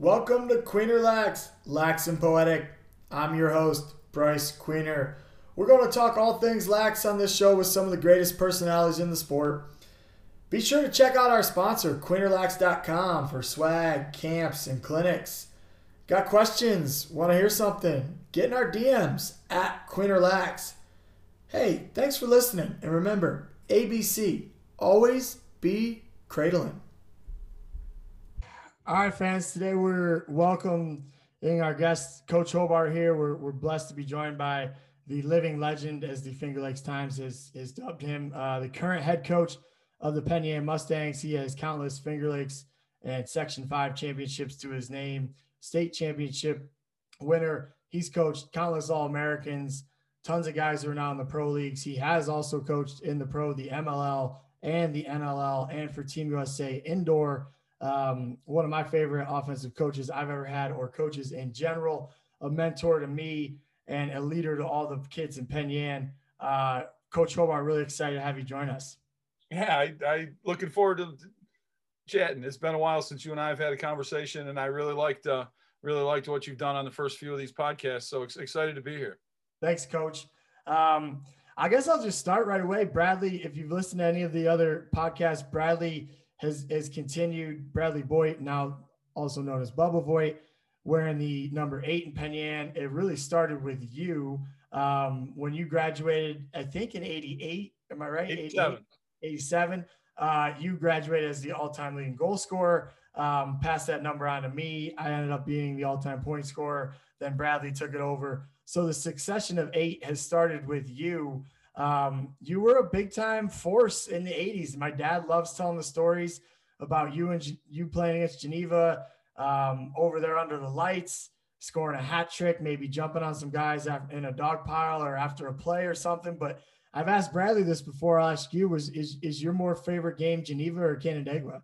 Welcome to Queener Lax, Lax and Poetic. I'm your host, Bryce Queener. We're going to talk all things lax on this show with some of the greatest personalities in the sport. Be sure to check out our sponsor, QueenerLax.com, for swag, camps, and clinics. Got questions? Want to hear something? Get in our DMs at QueenerLax. Hey, thanks for listening. And remember, ABC, always be cradling. All right, fans. Today we're welcoming our guest, Coach Hobart. Here, we're, we're blessed to be joined by the living legend, as the Finger Lakes Times has, has dubbed him, uh, the current head coach of the Penn Yan Mustangs. He has countless Finger Lakes and Section Five championships to his name. State championship winner. He's coached countless All Americans. Tons of guys who are now in the pro leagues. He has also coached in the pro, the MLL, and the NLL, and for Team USA indoor um, one of my favorite offensive coaches I've ever had, or coaches in general, a mentor to me and a leader to all the kids in Penn Yan. Uh, Coach Hobart, really excited to have you join us. Yeah, I, I looking forward to chatting. It's been a while since you and I have had a conversation, and I really liked uh, really liked what you've done on the first few of these podcasts. So ex- excited to be here. Thanks, Coach. Um, I guess I'll just start right away. Bradley, if you've listened to any of the other podcasts, Bradley has has continued. Bradley Voigt, now also known as Bubba Voigt, wearing the number eight in Penn Yan. It really started with you um, when you graduated, I think in 88. Am I right? 87. 87. Uh, you graduated as the all-time leading goal scorer. Um, passed that number on to me. I ended up being the all-time point scorer. Then Bradley took it over. So the succession of eight has started with you. Um, you were a big time force in the 80s. My dad loves telling the stories about you and you playing against Geneva um, over there under the lights, scoring a hat trick, maybe jumping on some guys in a dog pile or after a play or something. But I've asked Bradley this before. I'll ask you: Was is is your more favorite game Geneva or Canandaigua?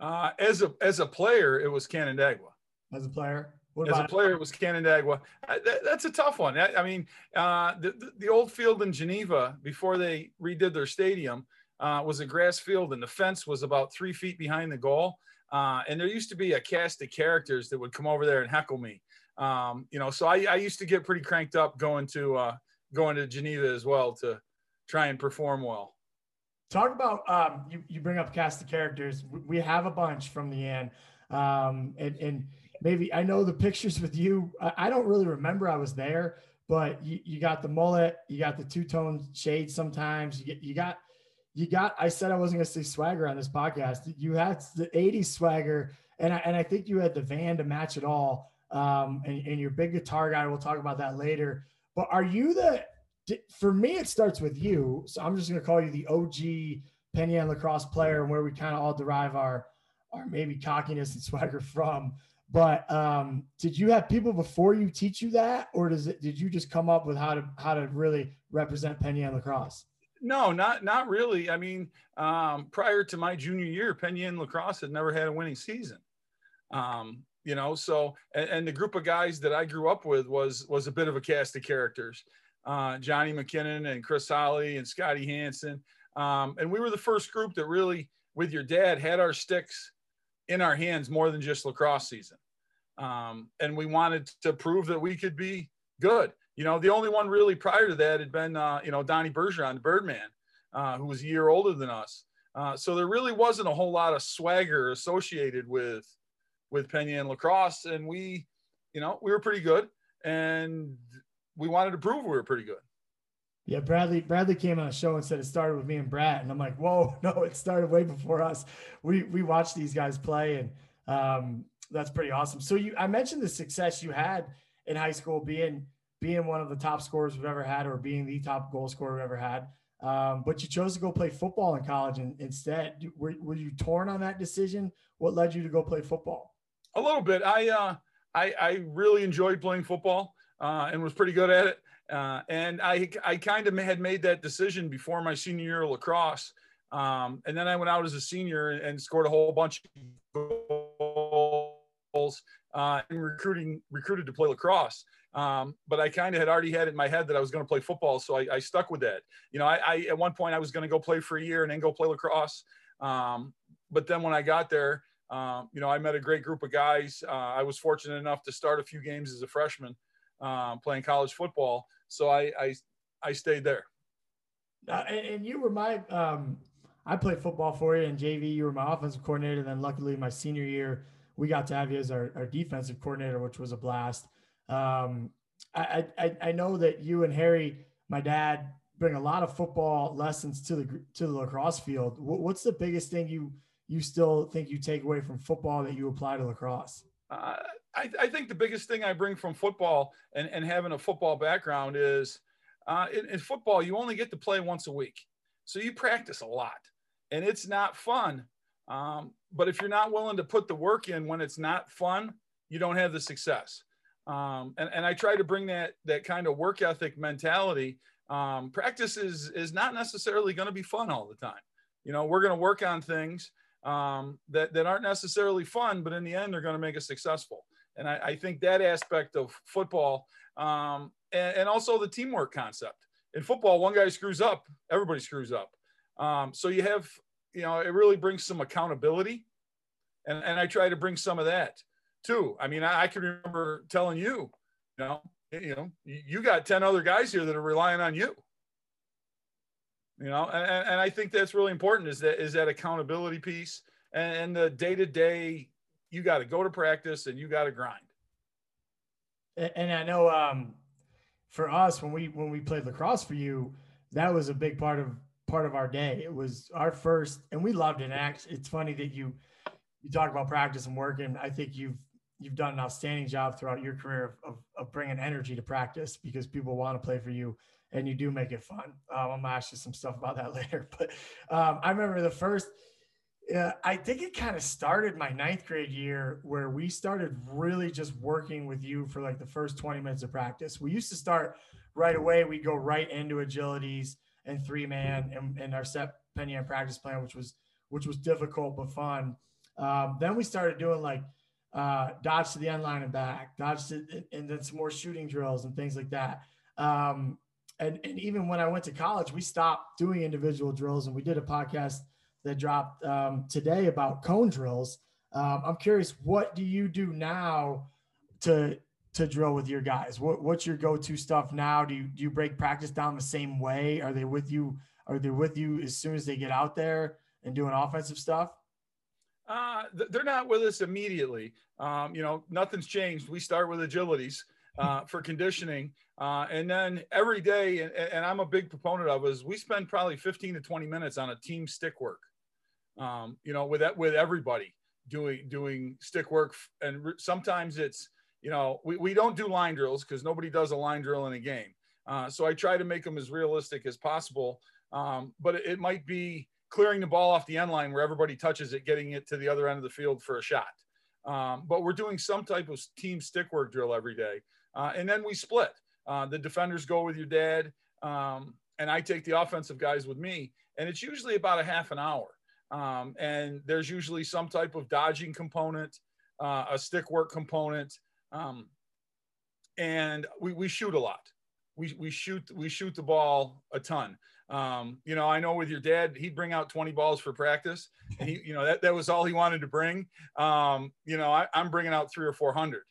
Uh, as a as a player, it was Canandaigua. As a player, what As a player, it was Canandaigua. That, that's a tough one. I, I mean, uh, the, the, the, old field in Geneva, before they redid their stadium, uh, was a grass field, and the fence was about three feet behind the goal. Uh, and there used to be a cast of characters that would come over there and heckle me. Um, you know, so I, I, used to get pretty cranked up going to uh, going to Geneva as well to try and perform well. Talk about um, you. You bring up cast of characters. We have a bunch from the end, um, and and maybe I know the pictures with you. I, don't really remember I was there, but you, you got the mullet, you got the two tone shades sometimes. You, get, you got, you got, I said I wasn't going to say swagger on this podcast. You had the 80s swagger, and I, and I think you had the van to match it all. Um, and, and you're big guitar guy. We'll talk about that later. But are you the, for me, it starts with you. So I'm just going to call you the OG Penn Yan lacrosse player and where we kind of all derive our, our maybe cockiness and swagger from. But um, did you have people before you teach you that, or does it? Did you just come up with how to how to really represent Penn Yan lacrosse? No, not not really. I mean, um, prior to my junior year, Penn Yan lacrosse had never had a winning season. Um, you know, so and, and, the group of guys that I grew up with was was a bit of a cast of characters. Uh, Johnny McKinnon and Chris Holly and Scotty Hansen. Um, and we were the first group that really, with your dad, had our sticks in our hands more than just lacrosse season. Um, and we wanted to prove that we could be good. You know, the only one really prior to that had been, uh, you know, Donnie Bergeron, the Birdman, uh, who was a year older than us. Uh, so there really wasn't a whole lot of swagger associated with with Penn Yan lacrosse, and we, you know, we were pretty good, and we wanted to prove we were pretty good. Yeah, Bradley Bradley came on a show and said it started with me and Brad, and I'm like, whoa, no, it started way before us. We we watched these guys play, and um, that's pretty awesome. So you, I mentioned the success you had in high school, being being one of the top scorers we've ever had, or being the top goal scorer we've ever had. Um, but you chose to go play football in college and instead. Were, were you torn on that decision? What led you to go play football? A little bit. I uh, I, I really enjoyed playing football uh, and was pretty good at it. Uh, and I I kind of had made that decision before my senior year of lacrosse. Um, and then I went out as a senior and scored a whole bunch of uh, and recruiting recruited to play lacrosse. Um, but I kind of had already had in my head that I was going to play football, so I, I, stuck with that. You know, I, I, at one point I was going to go play for a year and then go play lacrosse. Um, but then when I got there, um, you know, I met a great group of guys. Uh, I was fortunate enough to start a few games as a freshman um, playing college football, so I I, I stayed there. Uh, and, and, you were my um, I played football for you in JV. You were my offensive coordinator. Then, luckily, my senior year, we got to have you as our, our defensive coordinator, which was a blast. Um, I, I I know that you and Harry, my dad, bring a lot of football lessons to the to the lacrosse field. What's the biggest thing you you still think you take away from football that you apply to lacrosse? Uh, I, I, think the biggest thing I bring from football and, and having a football background is uh, in, in, football, you only get to play once a week. So you practice a lot and it's not fun. Um, but if you're not willing to put the work in when it's not fun, you don't have the success. Um, and, and I try to bring that, that kind of work ethic mentality. Um, practice is, is not necessarily going to be fun all the time. You know, we're going to work on things um, that, that aren't necessarily fun, but in the end, they're going to make us successful. And I, I think that aspect of football um, and, and, also the teamwork concept. In football, one guy screws up, everybody screws up. Um, so you have, you know, it really brings some accountability. And, and I try to bring some of that too. I mean, I, I can remember telling you, you know, you know, you got 10 other guys here that are relying on you you know and, and i think that's really important is that is that accountability piece and, and the day to day you got to go to practice and you got to grind and i know um, for us when we when we played lacrosse for you that was a big part of part of our day it was our first and we loved it actually it's funny that you you talk about practice and work and i think you've you've done an outstanding job throughout your career of, of, of bringing energy to practice because people want to play for you and you do make it fun. Um, I'm gonna ask you some stuff about that later, but um, I remember the first. Uh, I think it kind of started my ninth grade year where we started really just working with you for like the first 20 minutes of practice. We used to start right away. We'd go right into agilities and three man and, and our set Penn Yan practice plan, which was which was difficult but fun. Um, then we started doing like uh, dodge to the end line and back, dodge to, and then some more shooting drills and things like that. Um, and, and even when I went to college, we stopped doing individual drills and we did a podcast that dropped um, today about cone drills. Um, I'm curious, what do you do now to to drill with your guys? What, what's your go-to stuff now? Do you do you break practice down the same way? Are they with you? Are they with you as soon as they get out there and doing offensive stuff? Uh, they're not with us immediately. Um, you know, nothing's changed. We start with agilities uh, for conditioning. Uh, and then every day, and, and, I'm a big proponent of, is we spend probably 15 to 20 minutes on a team stick work. Um, you know, with that, with everybody doing doing stick work, and sometimes it's you know we, we don't do line drills because nobody does a line drill in a game. Uh, so I try to make them as realistic as possible. Um, but it, it might be clearing the ball off the end line where everybody touches it, getting it to the other end of the field for a shot. Um, but we're doing some type of team stick work drill every day. Uh, and then we split. Uh, the defenders go with your dad, um, and I take the offensive guys with me. And it's usually about a half an hour. Um, and there's usually some type of dodging component, uh, a stick work component, um, and we, we shoot a lot. We, we shoot we shoot the ball a ton. Um, you know, I know with your dad, he'd bring out 20 balls for practice, and he, you know, that, that was all he wanted to bring. Um, you know, I, I'm bringing out three or 400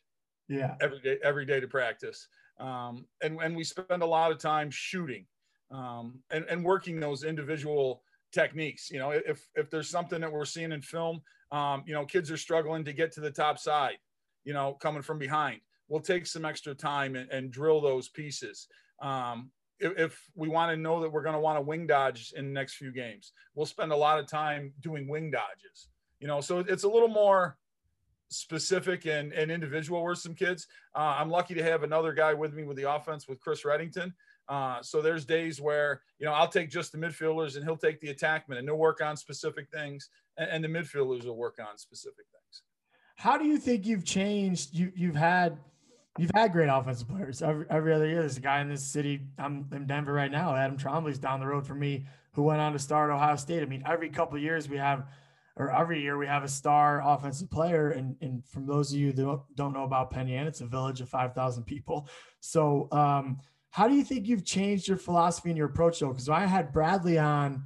yeah every day every day to practice um, and and we spend a lot of time shooting um, and and working those individual techniques you know if if there's something that we're seeing in film um, you know kids are struggling to get to the top side you know coming from behind we'll take some extra time and, and drill those pieces um, if, if we want to know that we're going to want to wing dodge in the next few games we'll spend a lot of time doing wing dodges you know so it's a little more specific and, and individual with some kids. Uh, I'm lucky to have another guy with me with the offense with Chris Reddington. Uh, so there's days where, you know, I'll take just the midfielders and he'll take the attackman and they'll work on specific things and, and the midfielders will work on specific things. How do you think you've changed? You, you've had, you've had great offensive players every, every other year. There's a guy in this city. I'm in Denver right now. Adam Trombley's down the road for me who went on to start Ohio State. I mean, every couple years we have – or every year we have a star offensive player. And, and from those of you that don't know about Penn Yan, it's a village of 5,000 people. So, um, how do you think you've changed your philosophy and your approach though? Because I had Bradley on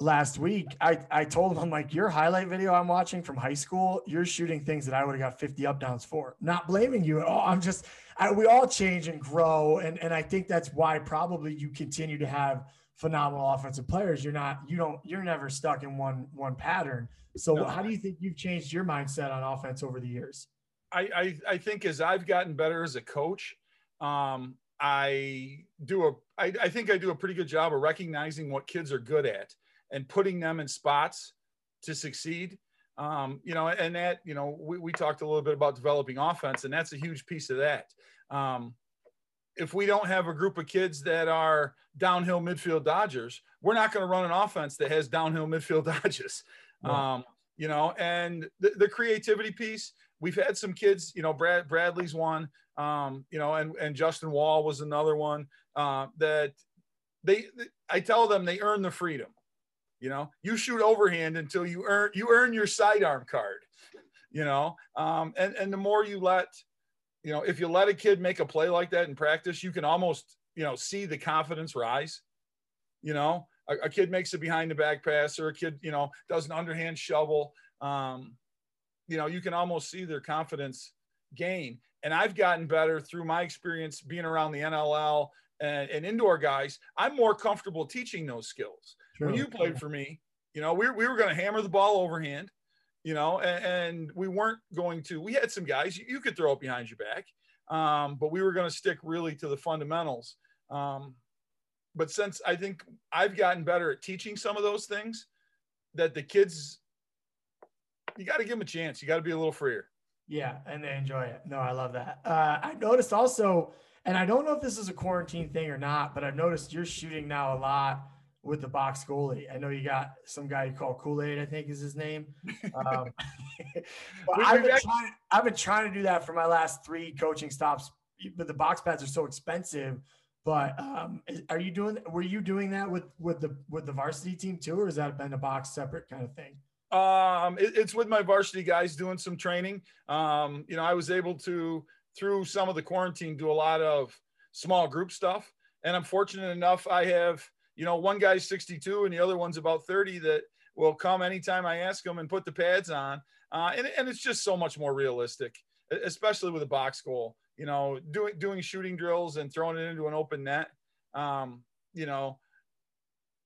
last week, I, I told him, I'm like, your highlight video I'm watching from high school, you're shooting things that I would have got 50 up downs for. Not blaming you at all. I'm just, I, we all change and grow. And, and I think that's why probably you continue to have phenomenal offensive players. You're not, you don't, you're never stuck in one, one pattern. So no. how do you think you've changed your mindset on offense over the years? I, I, I think as I've gotten better as a coach, um, I do a, I, I think I do a pretty good job of recognizing what kids are good at and putting them in spots to succeed. Um, you know, and that, you know, we, we talked a little bit about developing offense, and that's a huge piece of that. Um, if we don't have a group of kids that are downhill midfield dodgers, we're not going to run an offense that has downhill midfield dodges. Um, you know, and the, the, creativity piece, we've had some kids, you know, Brad Bradley's one, um, you know, and, and Justin Wall was another one uh, that they, I tell them they earn the freedom. You know, you shoot overhand until you earn you earn your sidearm card. You know, um, and and the more you let, you know, if you let a kid make a play like that in practice, you can almost you know see the confidence rise. You know, a, a kid makes a behind the back pass, or a kid you know does an underhand shovel. Um, you know, you can almost see their confidence gain. And I've gotten better through my experience being around the NLL and, and indoor guys. I'm more comfortable teaching those skills True. When you played for me, you know, we, we were going to hammer the ball overhand, you know, and, and, we weren't going to. We had some guys you, could throw it behind your back, um, but we were going to stick really to the fundamentals. Um, but since I think I've gotten better at teaching some of those things, that the kids, you got to give them a chance. You got to be a little freer. Yeah, and they enjoy it. No, I love that. Uh, I noticed also, and I don't know if this is a quarantine thing or not, but I've noticed you're shooting now a lot with the box goalie. I know you got some guy you call Kool Aid, I think is his name. Um, I've, been trying, I've been trying to do that for my last three coaching stops, but the box pads are so expensive. But um, are you doing? Were you doing that with with the with the varsity team too, or has that been a box separate kind of thing? Um, it, it's with my varsity guys doing some training. Um, you know, I was able to through some of the quarantine do a lot of small group stuff, and I'm fortunate enough I have you know, one guy's 62 and the other one's about 30 that will come anytime I ask them and put the pads on. Uh, and, and it's just so much more realistic, especially with a box goal. You know, doing doing shooting drills and throwing it into an open net. Um, you know,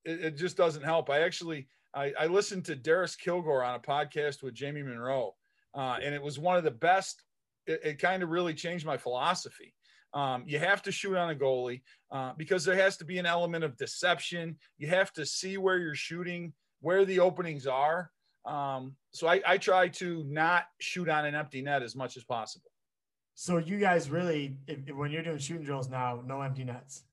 it, it, just doesn't help. I actually I, I, listened to Darius Kilgore on a podcast with Jamie Monroe, uh, and it was one of the best. It, it kind of really changed my philosophy. Um, you have to shoot on a goalie uh, because there has to be an element of deception. You have to see where you're shooting, where the openings are. Um, so I, I try to not shoot on an empty net as much as possible. So you guys really, if, when you're doing shooting drills now, no empty nets.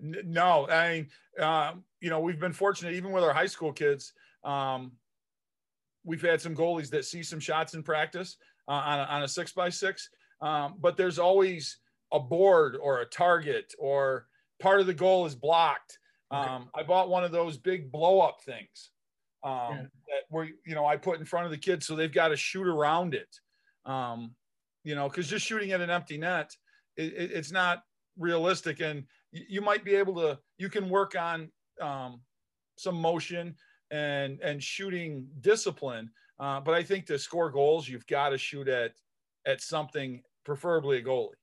No, I mean, um, you know, we've been fortunate even with our high school kids. Um, we've had some goalies that see some shots in practice uh, on, a, on a six by six, um, but there's always a board or a target or part of the goal is blocked. Um, I bought one of those big blow up things um, yeah. that where you know I put in front of the kids so they've got to shoot around it. Um, you know, because just shooting at an empty net, it, it, it's not realistic, and you, you, might be able to. You can work on um, some motion and and shooting discipline, uh, but I think to score goals, you've got to shoot at at something, preferably a goalie.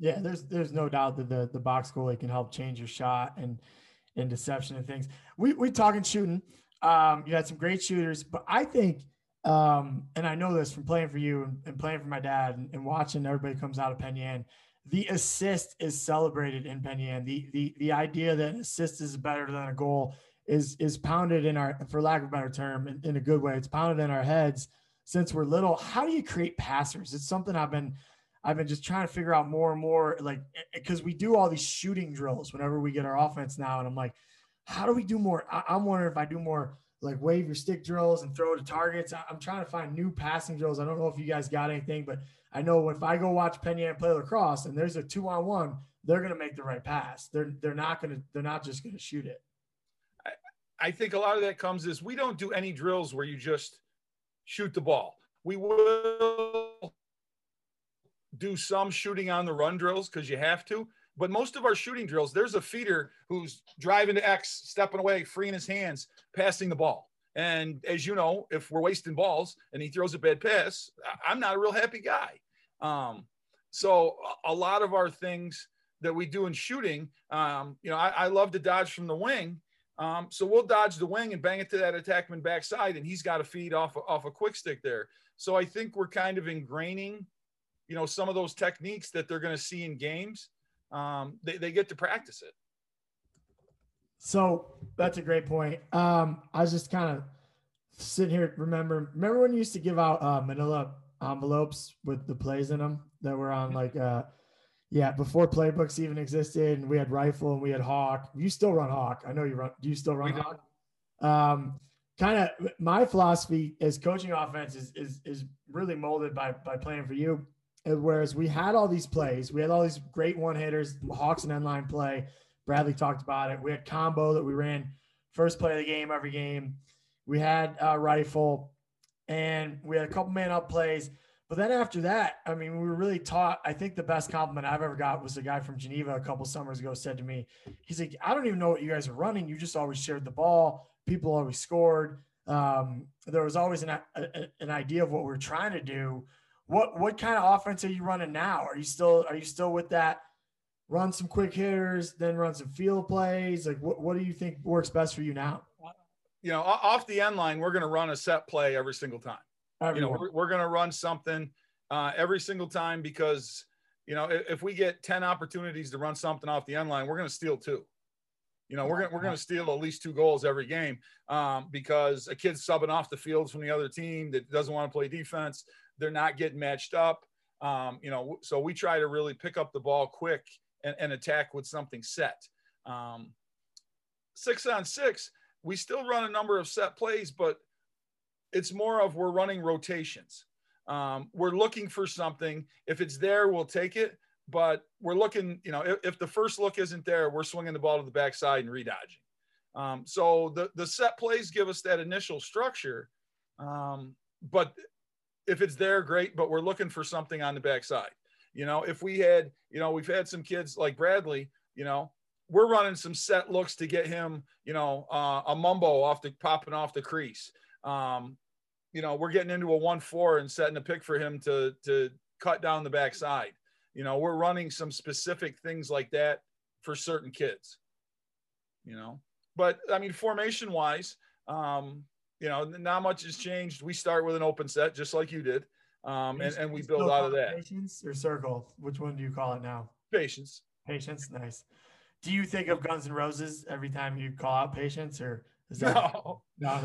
Yeah, there's there's no doubt that the the box goalie can help change your shot and and deception and things. We we talking shooting. Um, you had some great shooters, but I think, um, and I know this from playing for you and, and playing for my dad and, and, watching everybody comes out of Penn Yan, the assist is celebrated in Penn Yan. The the the idea that an assist is better than a goal is is pounded in our, for lack of a better term, in, in a good way. It's pounded in our heads since we're little. How do you create passers? It's something I've been I've been just trying to figure out more and more, like, because we do all these shooting drills whenever we get our offense now. And I'm like, how do we do more? I- am wondering if I do more like wave your stick drills and throw to targets. I- am trying to find new passing drills. I don't know if you guys got anything, but I know if I go watch Penn Yan play lacrosse and there's a two on one, they're going to make the right pass. They're, they're not going to, they're not just going to shoot it. I, I think a lot of that comes is we don't do any drills where you just shoot the ball. We will do some shooting on the run drills because you have to, but most of our shooting drills, there's a feeder who's driving to X, stepping away, freeing his hands, passing the ball. And as you know, if we're wasting balls and he throws a bad pass, I'm not a real happy guy. Um, so a lot of our things that we do in shooting, um, you know, I, I, love to dodge from the wing. Um, so we'll dodge the wing and bang it to that attackman backside, and he's got to feed off off a quick stick there. So I think we're kind of ingraining, you know, some of those techniques that they're going to see in games. Um, they, they get to practice it. So that's a great point. Um, I was just kind of sitting here. Remember, remember when you used to give out uh, Manila envelopes with the plays in them that were on like, uh, yeah, before playbooks even existed, and we had rifle and we had hawk. You still run hawk. I know you run. Do you still run hawk? Um, kind of my philosophy as coaching offense is, is is really molded by by playing for you. Whereas we had all these plays, we had all these great one hitters, Hawks and end line play. Bradley talked about it. We had combo that we ran first play of the game every game. We had a rifle, and we had a couple man up plays. But then after that, I mean, we were really taught. I think the best compliment I've ever got was a guy from Geneva a couple summers ago said to me, he's like, I don't even know what you guys are running. You just always shared the ball. People always scored. Um, there was always an, a, an idea of what we are trying to do. What what kind of offense are you running now? Are you still are you still with that? Run some quick hitters, then run some field plays. Like what, what do you think works best for you now? You know, off the end line, we're going to run a set play every single time. Everyone. You know, we're, we're going to run something uh, every single time because you know if, if we get ten opportunities to run something off the end line, we're going to steal two. You know, we're gonna we're gonna steal at least two goals every game um, because a kid's subbing off the field from the other team that doesn't want to play defense. They're not getting matched up. Um, you know, so we try to really pick up the ball quick and, and attack with something set. Um, six on six, we still run a number of set plays, but it's more of we're running rotations. Um, we're looking for something. If it's there, we'll take it but we're looking, you know, if, if, the first look isn't there, we're swinging the ball to the backside and redodging. Um, so the, the set plays give us that initial structure. Um, but if it's there, great, but we're looking for something on the backside. You know, if we had, you know, we've had some kids like Bradley, you know, we're running some set looks to get him, you know, uh, a mumbo off the popping off the crease. Um, you know, we're getting into a one four and setting a pick for him to to cut down the backside. You know, we're running some specific things like that for certain kids. You know, but I mean, formation wise, um, you know, not much has changed. We start with an open set, just like you did, um, and, and we build out of that. Patience or circle? Which one do you call it now? Patience. Patience. Nice. Do you think of Guns N' Roses every time you call out patience, or is that no? No,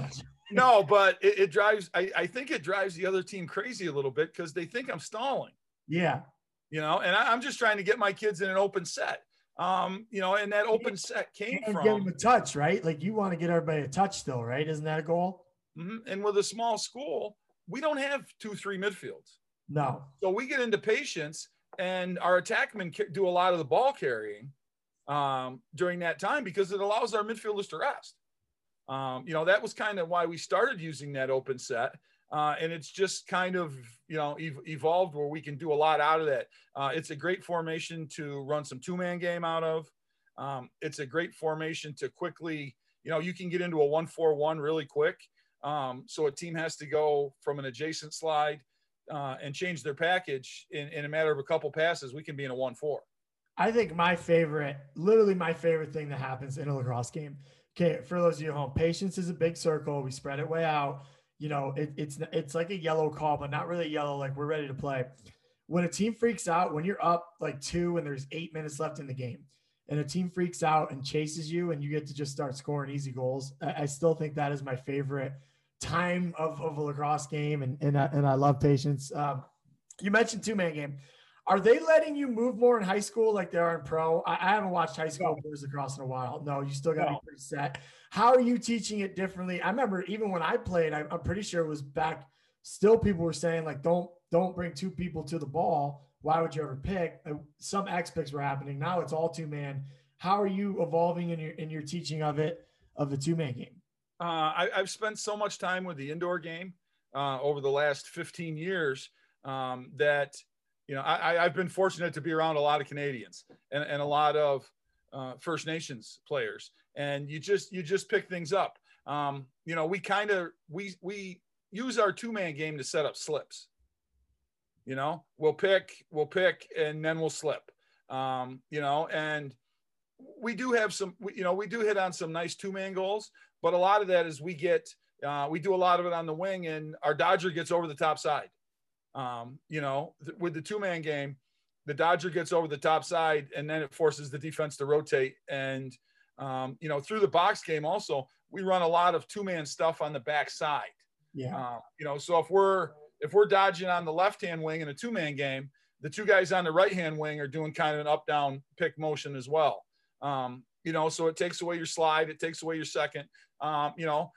no, but it, it drives. I, I think it drives the other team crazy a little bit because they think I'm stalling. Yeah, you know, and I, am just trying to get my kids in an open set. Um, you know, and that open set came and from get them a touch, right? Like you want to get everybody a touch still, right? Isn't that a goal? Mm-hmm. And with a small school, we don't have two, three midfields. No. So we get into patience, and our attackmen do a lot of the ball carrying um, during that time because it allows our midfielders to rest. Um, you know, that was kind of why we started using that open set uh, and it's just kind of you know ev- evolved where we can do a lot out of that. Uh, it's a great formation to run some two man game out of. Um, it's a great formation to quickly you know you can get into a one four one really quick. Um, so a team has to go from an adjacent slide uh, and change their package in, in a matter of a couple passes. We can be in a one four. I think my favorite, literally my favorite thing that happens in a lacrosse game. Okay, for those of you at home, patience is a big circle. We spread it way out you know, it, it's it's like a yellow call, but not really yellow. Like we're ready to play. When a team freaks out, when you're up like two and there's eight minutes left in the game, and a team freaks out and chases you, and you get to just start scoring easy goals, I, I still think that is my favorite time of, of a lacrosse game, and and I, and I love patience. Um, you mentioned two man game. Are they letting you move more in high school like they are in pro? I, I haven't watched high school no. lacrosse in a while. No, you still got to no. be pretty set. How are you teaching it differently? I remember even when I played, I, I'm pretty sure it was back. Still, people were saying like, don't don't bring two people to the ball. Why would you ever pick? Uh, some X picks were happening. Now it's all two man. How are you evolving in your in your teaching of it of the two man game? Uh, I, have spent so much time with the indoor game uh, over the last 15 years um, that you know, I, I've been fortunate to be around a lot of Canadians and, and a lot of uh, First Nations players, and you just you just pick things up. Um, you know, we kind of we we use our two man game to set up slips. You know, we'll pick, we'll pick, and then we'll slip. Um, you know, and we do have some, you know, we do hit on some nice two man goals, but a lot of that is we get, uh, we do a lot of it on the wing, and our Dodger gets over the top side. Um, you know, th- with the two man game, the Dodger gets over the top side, and then it forces the defense to rotate. And um, you know, through the box game, also we run a lot of two man stuff on the back side. Yeah. Uh, you know, so if we're if we're dodging on the left hand wing in a two man game, the two guys on the right hand wing are doing kind of an up down pick motion as well. Um, you know, so it takes away your slide, it takes away your second. Um, you know,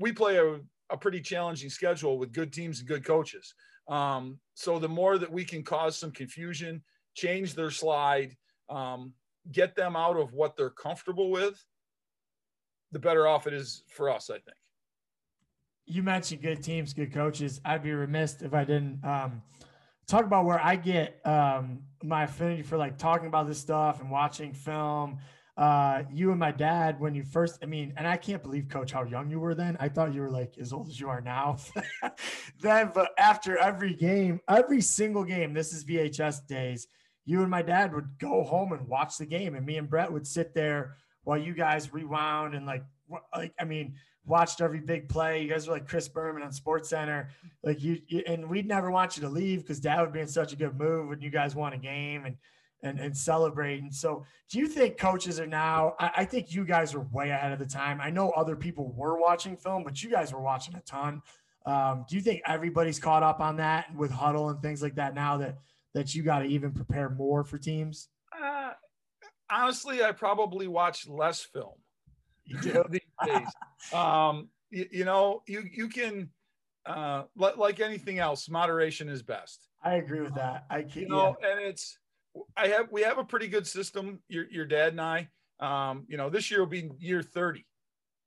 we play a, a pretty challenging schedule with good teams and good coaches. Um, so the more that we can cause some confusion, change their slide, um, get them out of what they're comfortable with, the better off it is for us, I think you mentioned good teams, good coaches. I'd be remiss if I didn't um, talk about where I get um, my affinity for like talking about this stuff and watching film. Uh, you and my dad, when you first, I mean, and I can't believe, coach, how young you were then. I thought you were like as old as you are now. then, but after every game, every single game, this is VHS days, you and my dad would go home and watch the game. And me and Brett would sit there while you guys rewound and like, like, I mean, watched every big play. You guys were like Chris Berman on Sports Center, like you, you and we'd never want you to leave because Dad would be in such a good mood when you guys won a game and and and celebrate. And so, do you think coaches are now? I, I think you guys are way ahead of the time. I know other people were watching film, but you guys were watching a ton. Um, do you think everybody's caught up on that with Hudl and things like that now that that you got to even prepare more for teams? Uh, honestly, I probably watch less film you know, these days. Um, you, you, know, you you can uh, like anything else, moderation is best. I agree with that. I can, you know, yeah. and it's I have we have a pretty good system. Your your dad and I, um, you know, this year will be year thirty.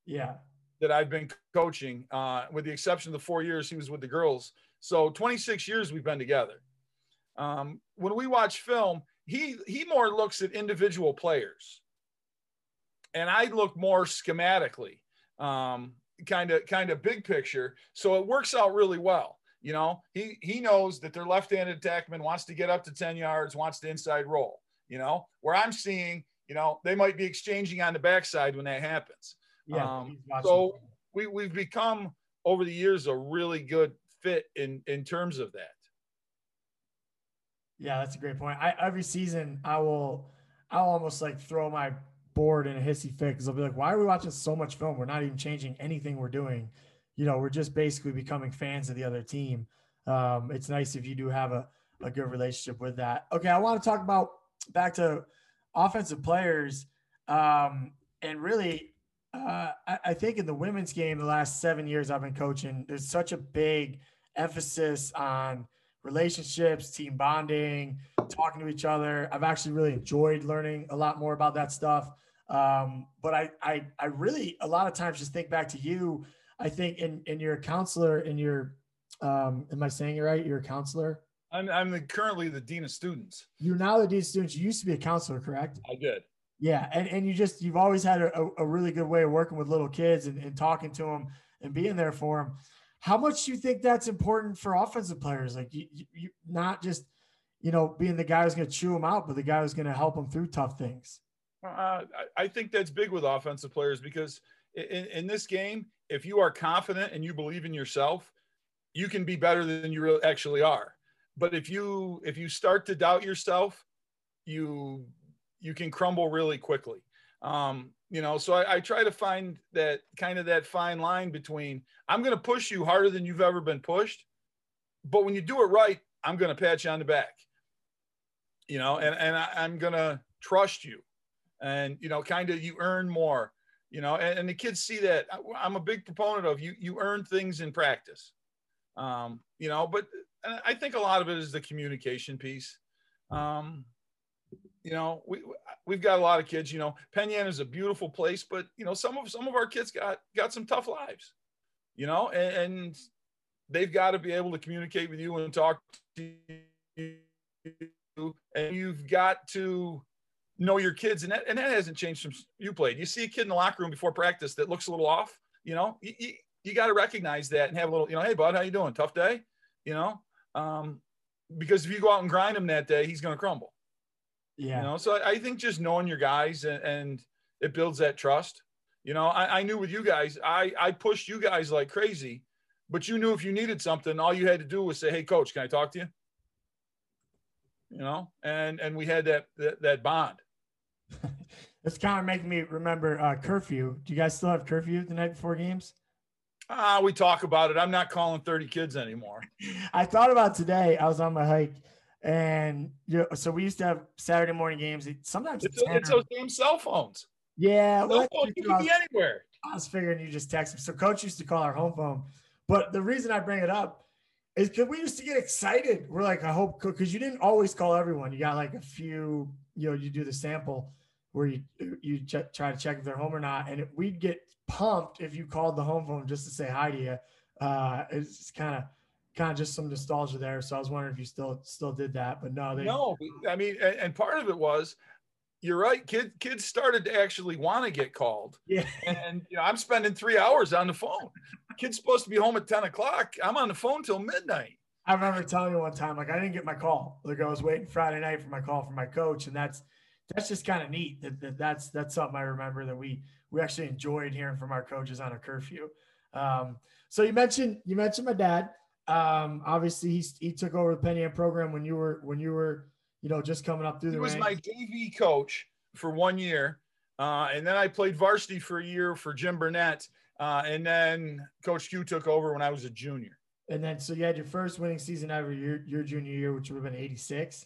Yeah. That I've been coaching, uh, with the exception of the four years he was with the girls. So 26 years we've been together. Um, when we watch film, he he more looks at individual players and I look more schematically, um, kind of kind of big picture. So it works out really well. You know, he he knows that their left-handed attackman wants to get up to 10 yards, wants to inside roll. You know, where I'm seeing, you know, they might be exchanging on the backside when that happens. Yeah. Um, so we we've become over the years a really good fit in in terms of that. Yeah, that's a great point. I every season I will I'll almost like throw my board in a hissy fit because I'll be like, why are we watching so much film? We're not even changing anything we're doing. You know, we're just basically becoming fans of the other team. Um, it's nice if you do have a, a good relationship with that. Okay, I want to talk about back to offensive players. Um, and really, uh, I, I think in the women's game, the last seven years I've been coaching, there's such a big emphasis on relationships, team bonding, talking to each other. I've actually really enjoyed learning a lot more about that stuff. Um, but I, I, I really, a lot of times just think back to you. I think in, in your counselor in your, um, am I saying it right? You're a counselor. I'm, I'm the, currently the dean of students. You're now the dean of students. You used to be a counselor, correct? I did. Yeah. And, and you just, you've always had a, a really good way of working with little kids and, and talking to them and being there for them. How much do you think that's important for offensive players? Like you, you not just, you know, being the guy who's going to chew them out, but the guy who's going to help them through tough things. Uh, I think that's big with offensive players because in, in this game, if you are confident and you believe in yourself, you can be better than you actually are. But if you if you start to doubt yourself, you you can crumble really quickly. Um, you know, so I, I try to find that kind of that fine line between I'm going to push you harder than you've ever been pushed, but when you do it right, I'm going to pat you on the back. You know, and and I, I'm going to trust you and you know kind of you earn more you know and, and, the kids see that i'm a big proponent of you you earn things in practice. Um, you know but i think a lot of it is the communication piece. Um, you know we we've got a lot of kids you know penn yan is a beautiful place but you know some of some of our kids got got some tough lives you know and, and they've got to be able to communicate with you and talk to you and you've got to know your kids, and that, and that hasn't changed since you played. You see a kid in the locker room before practice that looks a little off, you know, you, you, you got to recognize that and have a little, you know, hey bud, how you doing? Tough day, you know, um, because if you go out and grind him that day, he's going to crumble. Yeah. You know, so I, I, think just knowing your guys and, and it builds that trust. You know, I, I knew with you guys, I I pushed you guys like crazy, but you knew if you needed something, all you had to do was say, "Hey, coach, can I talk to you?" You know, and and we had that that, that bond. it's kind of making me remember uh, curfew. Do you guys still have curfew the night before games? Ah, we talk about it. I'm not calling 30 kids anymore. I thought about today. I was on my hike, and you know, so we used to have Saturday morning games. Sometimes it's, it's those damn cell phones. Yeah, well, you can be anywhere. I was figuring you just text me. So coach used to call our home phone, but the reason I bring it up is because we used to get excited. We're like, I hope because you didn't always call everyone. You got like a few. You know, you do the sample where you you ch- try to check if they're home or not, and it, we'd get pumped if you called the home phone just to say hi to you. Uh, it's kind of kind of just some nostalgia there. So I was wondering if you still still did that, but no, they no. I mean, and, and part of it was you're right. Kid, kids started to actually want to get called. Yeah. And, you know, I'm spending three hours on the phone. Kid's supposed to be home at 10 o'clock. I'm on the phone till midnight. I remember telling you one time, like I didn't get my call. Like I was waiting Friday night for my call from my coach, and that's that's just kind of neat. That, that, that's that's something I remember that we we actually enjoyed hearing from our coaches on a curfew. Um, so you mentioned you mentioned my dad. Um, obviously, he he took over the Penn Yan program when you were when you were you know, just coming up through the. He was ranks. my JV coach for one year, uh, and then I played varsity for a year for Jim Burnett, uh, and then Coach Q took over when I was a junior. And then, so you had your first winning season ever your your junior year, which would have been '86.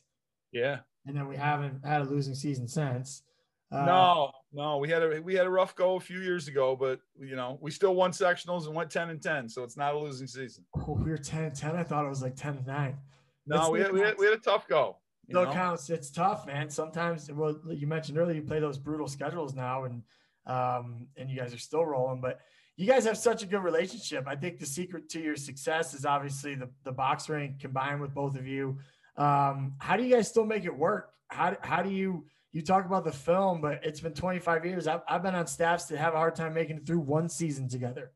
Yeah. And then we haven't had a losing season since. Uh, no, no, we had a we had a rough go a few years ago, but you know we still won sectionals and went ten and ten, so it's not a losing season. Oh, we were ten and ten. I thought it was like ten and nine. No, we had, we had, we had a tough go. No counts. It's tough, man. Sometimes, well, you mentioned earlier, you play those brutal schedules now, and um, and you guys are still rolling. But you guys have such a good relationship. I think the secret to your success is obviously the the box rank combined with both of you. Um, how do you guys still make it work? How how do you you talk about the film, but it's been 25 years. I've, I've been on staffs that have a hard time making it through one season together.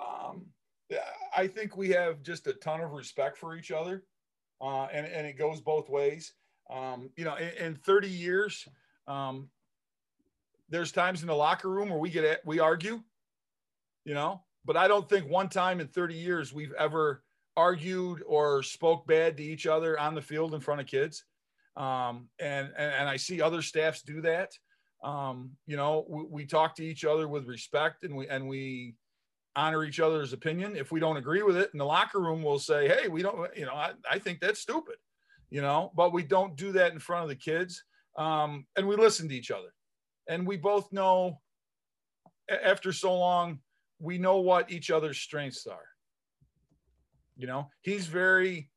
Um, I think we have just a ton of respect for each other uh, and, and it goes both ways. Um, you know, in, in 30 years, um, there's times in the locker room where we get we argue, you know, but I don't think one time in 30 years we've ever argued or spoke bad to each other on the field in front of kids. Um, and, and, and I see other staffs do that. Um, you know, we, we talk to each other with respect and we, and we, honor each other's opinion. If we don't agree with it in the locker room, we'll say, Hey, we don't, you know, I, I think that's stupid, you know, but we don't do that in front of the kids. Um, and we listen to each other and we both know after so long, we know what each other's strengths are. You know, he's very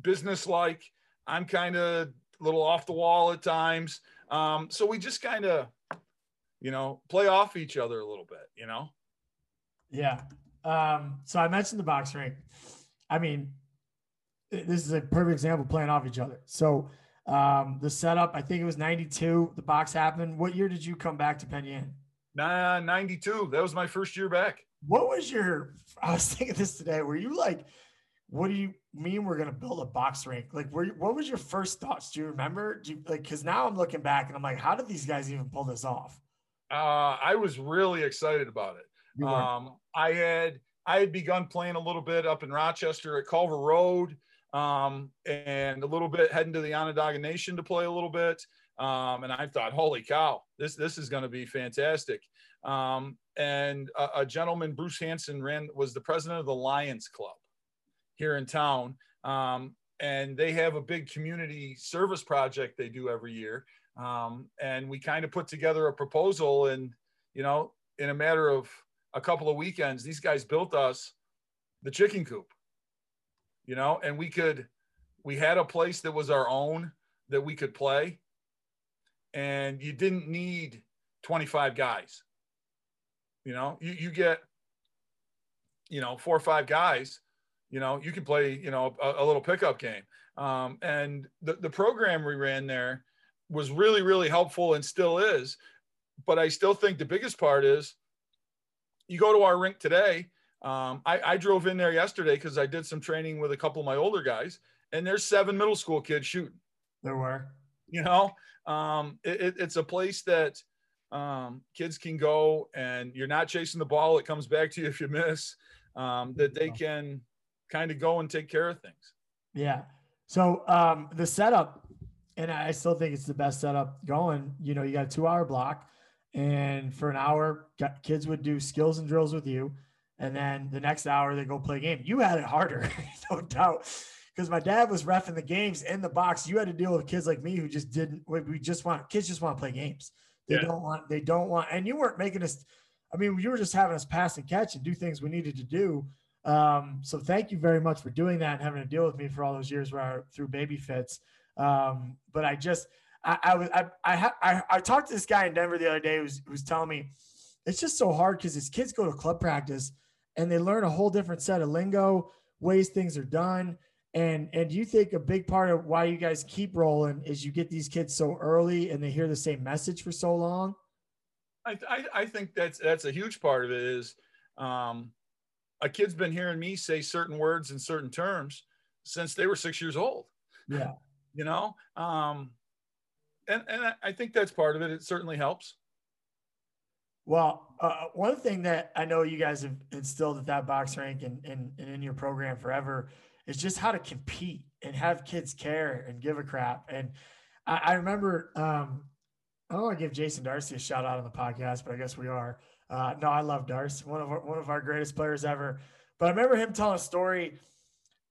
businesslike. I'm kind of a little off the wall at times. Um, so we just kind of, you know, play off each other a little bit, you know? Yeah. Um, so I mentioned the box rink. I mean, this is a perfect example playing off each other. So um, the setup, I think it was 92. The box happened. What year did you come back to Penn Yan? Nah, 92. That was my first year back. What was your, I was thinking this today. Were you like, what do you mean we're going to build a box rink? Like, were what was your first thoughts? Do you remember? Do you, like, cause now I'm looking back and I'm like, how did these guys even pull this off? Uh, I was really excited about it. Um, I had I had begun playing a little bit up in Rochester at Culver Road, um, and a little bit heading to the Onondaga Nation to play a little bit. Um, and I thought, holy cow, this this is going to be fantastic. Um, and a, a, gentleman, Bruce Hanson, ran was the president of the Lions Club here in town, um, and they have a big community service project they do every year. Um, and we kind of put together a proposal, and you know, in a matter of a couple of weekends, these guys built us the chicken coop, you know, and we could, we had a place that was our own that we could play. And you didn't need 25 guys. You know, you, you get, you know, four or five guys You know, you can play, you know, a, a little pickup game. Um, and the, the program we ran there was really, really helpful and still is. But I still think the biggest part is you go to our rink today. Um, I, I drove in there yesterday because I did some training with a couple of my older guys, and there's seven middle school kids shooting. There were. You know, um, it, it's a place that um, kids can go and you're not chasing the ball. It comes back to you if you miss, um, that they can kind of go and take care of things. Yeah. So um, the setup, and I still think it's the best setup going. You know, you got a two hour block, and for an hour, kids would do skills and drills with you. And then the next hour, they go play a game. You had it harder, no doubt because my dad was refing the games in the box. You had to deal with kids like me who just didn't. We just want kids just want to play games. They yeah. don't want. They don't want. And you weren't making us. I mean, you were just having us pass and catch and do things we needed to do. Um, so thank you very much for doing that and having to deal with me for all those years where I through baby fits. Um, but I just, I, I was, I, I, I, I talked to this guy in Denver the other day who was, telling me it's just so hard because his kids go to club practice and they learn a whole different set of lingo, ways things are done. And and do you think a big part of why you guys keep rolling is you get these kids so early and they hear the same message for so long? I, I, I think that's that's a huge part of it is um, a kid's been hearing me say certain words in certain terms since they were six years old. Yeah. you know, um, and, and I think that's part of it. It certainly helps. Well, uh, one thing that I know you guys have instilled at that box rink and, and, and in your program forever is just how to compete and have kids care and give a crap. And I, I remember, um, I don't want to give Jason Darcy a shout out on the podcast, but I guess we are. Uh, no, I love Darce, one of our, one of our greatest players ever. But I remember him telling a story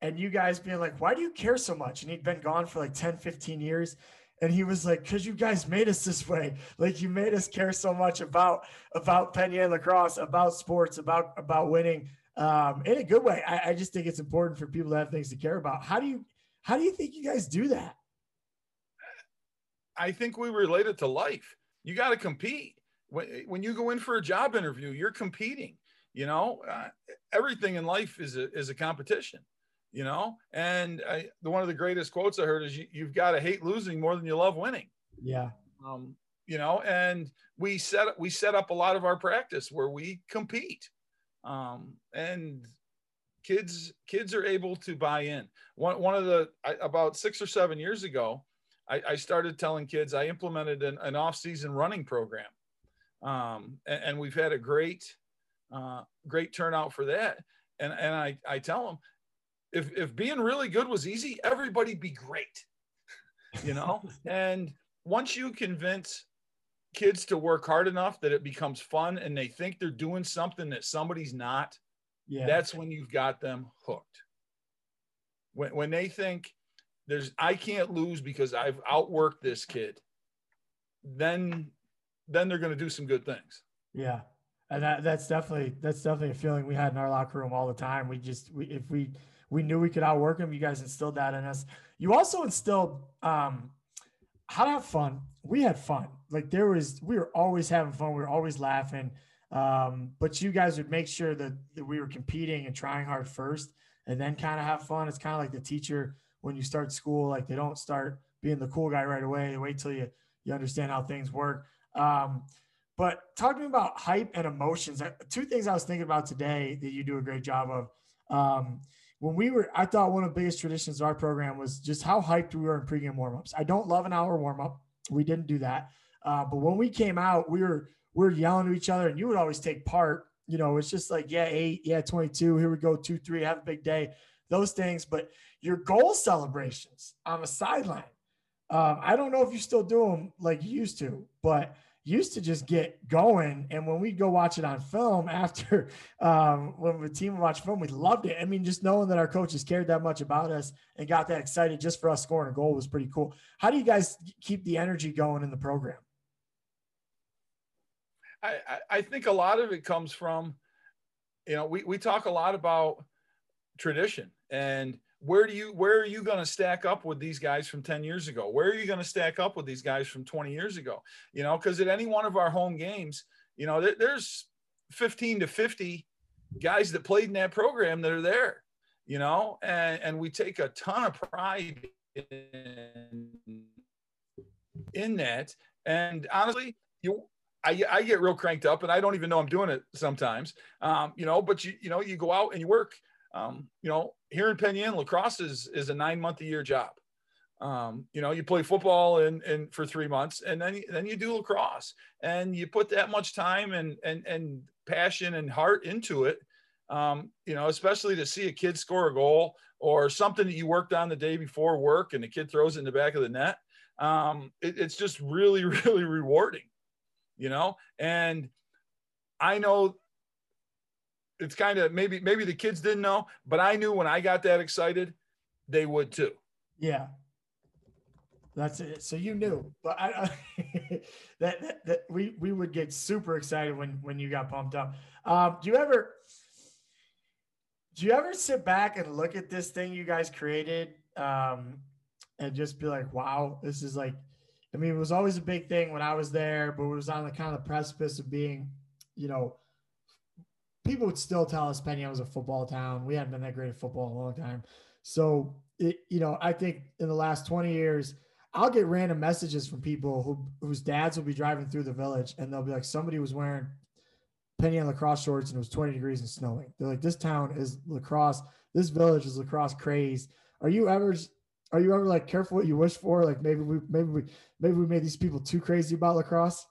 and you guys being like, why do you care so much? And he'd been gone for like 10, 15 years. And he was like, cause you guys made us this way. Like you made us care so much about, about Penn Yan lacrosse, about sports, about, about winning um, in a good way. I, I just think it's important for people to have things to care about. How do you how do you think you guys do that? I think we relate it to life. You got to compete. When, when you go in for a job interview, you're competing. You know, uh, everything in life is a is a competition. You know, and I, the, one of the greatest quotes I heard is, you, "You've got to hate losing more than you love winning." Yeah. Um, you know, and we set we set up a lot of our practice where we compete um, and kids kids are able to buy in. One one of the I, about six or seven years ago, I, I started telling kids I implemented an, an off-season running program, um, and, and, we've had a great uh, great turnout for that. And and I I tell them if if being really good was easy, everybody'd be great, you know. and once you convince kids to work hard enough that it becomes fun and they think they're doing something that somebody's not, yeah. that's when you've got them hooked. When, when they think there's, I can't lose because I've outworked this kid, then, then they're going to do some good things. Yeah. And that, that's definitely, that's definitely a feeling we had in our locker room all the time. We just, we, if we, we knew we could outwork them, you guys instilled that in us. You also instilled, um, how to have fun. We had fun. Like there was, we were always having fun. We were always laughing. Um, but you guys would make sure that, that we were competing and trying hard first and then kind of have fun. It's kind of like the teacher when you start school, like they don't start being the cool guy right away. They wait till you, you understand how things work. Um, but talking about hype and emotions, two things I was thinking about today that you do a great job of. Um, when we were, I thought one of the biggest traditions of our program was just how hyped we were in pregame warmups. I don't love an hour warmup. We didn't do that. Uh, but when we came out, we were we were yelling to each other, and you would always take part. You know, it's just like, yeah, eight, yeah, 22. Here we go, two, three, have a big day. Those things. But your goal celebrations on the sideline, um, I don't know if you still do them like you used to, but used to just get going. And when we go watch it on film after, um, when the team watched film, we loved it. I mean, just knowing that our coaches cared that much about us and got that excited just for us scoring a goal was pretty cool. How do you guys keep the energy going in the program? I, I think a lot of it comes from, you know, we, we talk a lot about tradition and where do you where are you going to stack up with these guys from 10 years ago where are you going to stack up with these guys from 20 years ago you know because at any one of our home games you know there, there's 15 to 50 guys that played in that program that are there you know, and, and we take a ton of pride in, in that. And honestly, you I, I get real cranked up and I don't even know I'm doing it sometimes. Um, you know, but you, you know, you go out and you work, um, you know, here in Penn lacrosse is, is a nine month a year job. Um, you know, you play football and, and for three months and then, then you do lacrosse and you put that much time and, and, and passion and heart into it. Um, you know, especially to see a kid score a goal or something that you worked on the day before work and the kid throws it in the back of the net. Um, it, it's just really, really rewarding you know and i know it's kind of maybe maybe the kids didn't know but i knew when i got that excited they would too. Yeah. That's it. So you knew but i, that, that, that we we would get super excited when when you got pumped up. Um do you ever do you ever sit back and look at this thing you guys created um and just be like wow this is like I mean, it was always a big thing when I was there, but it was on the kind of precipice of being, you know, people would still tell us Penn Yan was a football town. We hadn't been that great at football in a long time. So, it, you know, I think in the last 20 years, I'll get random messages from people who whose dads will be driving through the village and they'll be like, somebody was wearing Penn Yan lacrosse shorts and it was 20 degrees and snowing. They're like, this town is lacrosse. This village is lacrosse craze. Are you ever are you ever like careful what you wish for? Like maybe we maybe we maybe we made these people too crazy about lacrosse.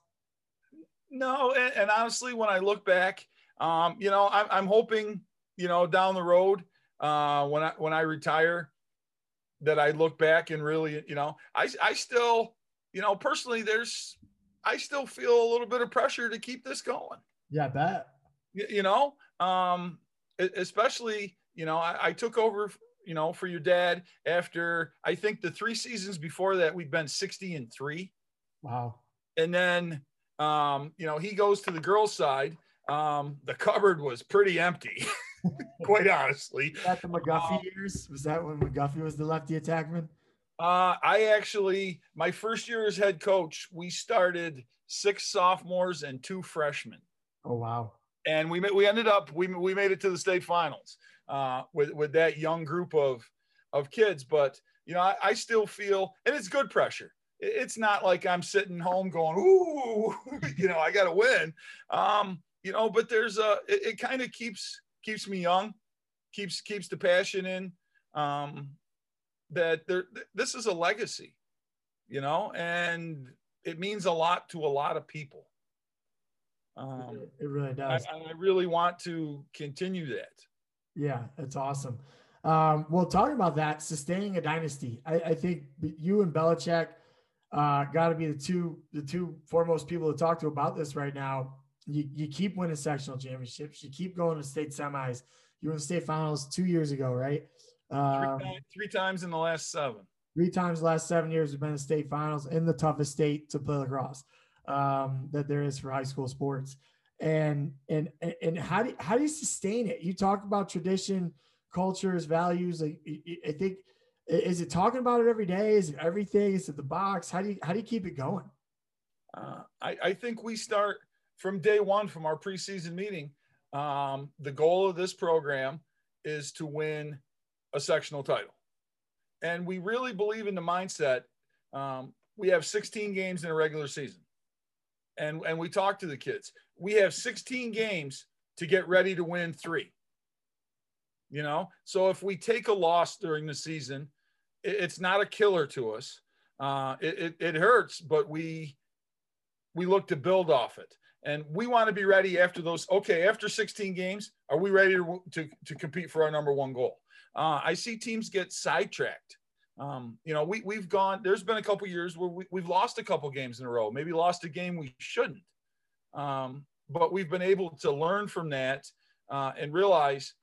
No, and, and honestly, when I look back, um, you know, I'm, I'm hoping, you know, down the road, uh, when I when I retire, that I look back and really, you know, I I still, you know, personally, there's, I still feel a little bit of pressure to keep this going. Yeah, I bet. You, you know, um, especially, you know, I, I took over you know, for your dad after I think the three seasons before that we'd been 60 and three. Wow. And then um, you know, he goes to the girls' side. Um, the cupboard was pretty empty, quite honestly. Was that the McGuffey um, years? Was that when McGuffey was the lefty attackman? Uh, I actually, my first year as head coach, we started six sophomores and two freshmen. Oh wow! And we we ended up we we made it to the state finals uh, with with that young group of of kids. But you know, I, I still feel, and it's good pressure. It's not like I'm sitting home going, "Ooh, you know, I got to win." Um, you know, but there's a it, it kind of keeps keeps me young, keeps keeps the passion in. Um, that there, this is a legacy, you know, and it means a lot to a lot of people. Um, it really does. I, I really want to continue that. Yeah, that's awesome. Um, well, talking about that, sustaining a dynasty, I, I think you and Belichick uh, got to be the two the two foremost people to talk to about this right now. You, you keep winning sectional championships. You keep going to state semis. You were in the state finals two years ago, right? Um, three, times, three times in the last seven. Three times the last seven years have been in state finals in the toughest state to play lacrosse um, that there is for high school sports and and and how do how do you sustain it? You talk about tradition, cultures, values. Like I think, is it talking about it every day? Is it everything? Is it the box? How do you how do you keep it going? Uh, I, I think we start from day one from our preseason meeting. Um, the goal of this program is to win a sectional title, and we really believe in the mindset. Um, we have 16 games in a regular season and and we talk to the kids. We have 16 games to get ready to win three. You know, so if we take a loss during the season, it, it's not a killer to us. Uh, it, it, it hurts, but we we look to build off it, and we want to be ready after those. Okay, after 16 games, are we ready to to, to compete for our number one goal? Uh, I see teams get sidetracked um, you know, we, we've gone, there's been a couple years where we, we've lost a couple games in a row, maybe lost a game we shouldn't. Um, but we've been able to learn from that uh, and realize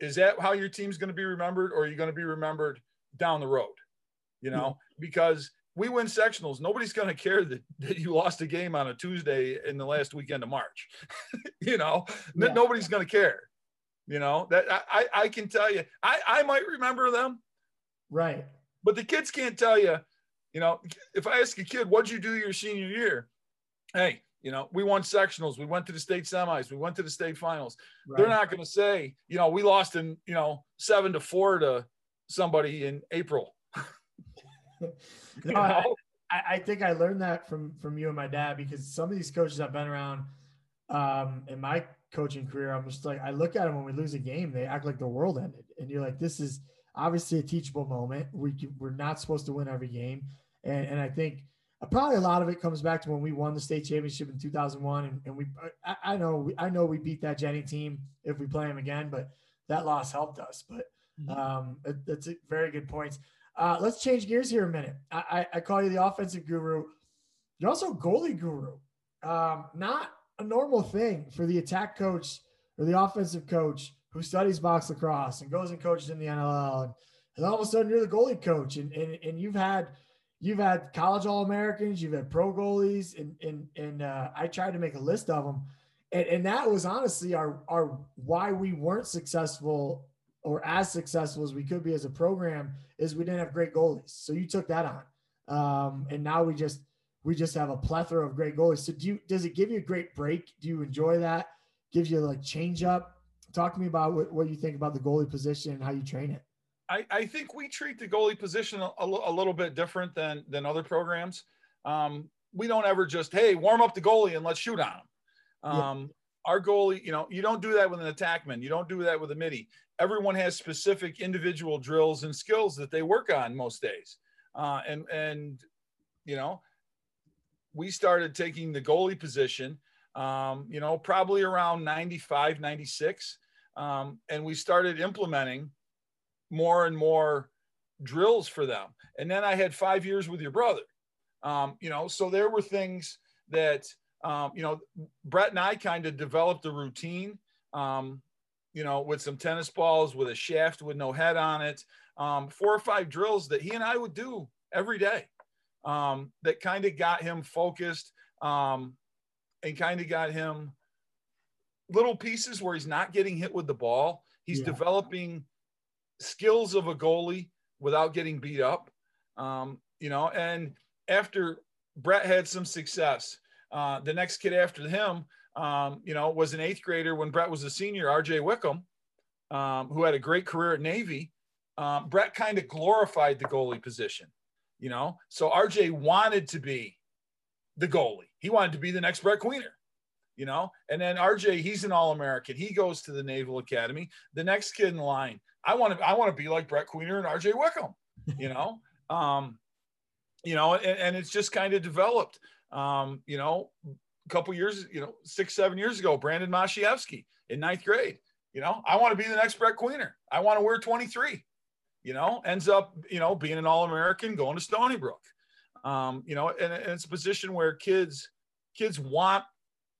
is that how your team's going to be remembered or are you going to be remembered down the road? You know, because we win sectionals. Nobody's going to care that, that you lost a game on a Tuesday in the last weekend of March. you know, yeah. nobody's going to care. You know, that I, I can tell you, I, I might remember them Right. But the kids can't tell you, you know, if I ask a kid, what'd you do your senior year? Hey, You know, we won sectionals, we went to the state semis, we went to the state finals. Right. They're not going to say, you know, we lost in, you know, seven to four to somebody in April. no, I, I, think I learned that from from you and my dad because some of these coaches I've been around um, in my coaching career, I'm just like I look at them when we lose a game, they act like the world ended, and you're like, this is obviously a teachable moment. We we're not supposed to win every game, and and I think probably a lot of it comes back to when we won the state championship in 2001, and, and we I, I know I know we beat that Jenny team if we play them again, but that loss helped us. But mm-hmm. um, it, that's a very good points. Uh, let's change gears here a minute. I, I, I, call you the offensive guru. You're also goalie guru. Um, not a normal thing for the attack coach or the offensive coach who studies box lacrosse and goes and coaches in the NLL. And, and all of a sudden you're the goalie coach and, and, and you've had, you've had college all Americans, you've had pro goalies and, and, and uh, I tried to make a list of them. And, and that was honestly our, our, why we weren't successful or as successful as we could be as a program is we didn't have great goalies. So you took that on. Um, and now we just we just have a plethora of great goalies. So do you does it give you a great break? Do you enjoy that? Gives you like change up? Talk to me about what, what you think about the goalie position and how you train it. I, I think we treat the goalie position a, a, little bit different than than other programs. Um, we don't ever just hey warm up the goalie and let's shoot on him. Um. Our goalie, you know, you don't do that with an attackman. You don't do that with a midi everyone has specific individual drills and skills that they work on most days. Uh, and, and, you know, we started taking the goalie position, um, you know, probably around 95, 96. Um, and we started implementing more and more drills for them. And then I had five years with your brother. Um, you know, so there were things that, um, you know, Brett and I kind of developed a routine. Um, you know, with some tennis balls, with a shaft with no head on it. Um, four or five drills that he and I would do every day um, that kind of got him focused um, and kind of got him little pieces where he's not getting hit with the ball. He's yeah. developing skills of a goalie without getting beat up. Um, you know, and after Brett had some success, uh, the next kid after him um, you know, was an eighth grader when Brett was a senior, RJ Wickham, um, who had a great career at Navy. Um, Brett kind of glorified the goalie position, you know. So RJ wanted to be the goalie. He wanted to be the next Brett Queener, you know. And then RJ, he's an All-American. He goes to the Naval Academy. The next kid in line, I want to, I want to be like Brett Queener and RJ Wickham, you know. um, you know, and, and it's just kind of developed. Um, you know, a couple years, you know, six, seven years ago, Brandon Masiewski in ninth grade. You know, I want to be the next Brett Queener. I want to wear 23. You know, ends up, you know, being an All American, going to Stony Brook. Um, you know, and, and, it's a position where kids kids want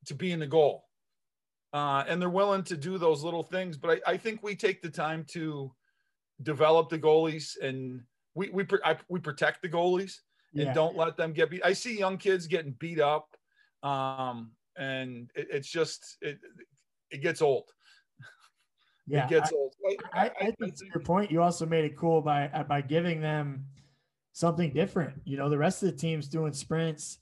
to be in the goal, uh, and they're willing to do those little things. But I, I think we take the time to develop the goalies, and we we I, we protect the goalies and yeah. don't let them get beat. I see young kids getting beat up um, and it, it's just it it gets old. Yeah, it gets I, old. I, I, I think to your point, you also made it cool by uh, by giving them something different. You know, the rest of the team's doing sprints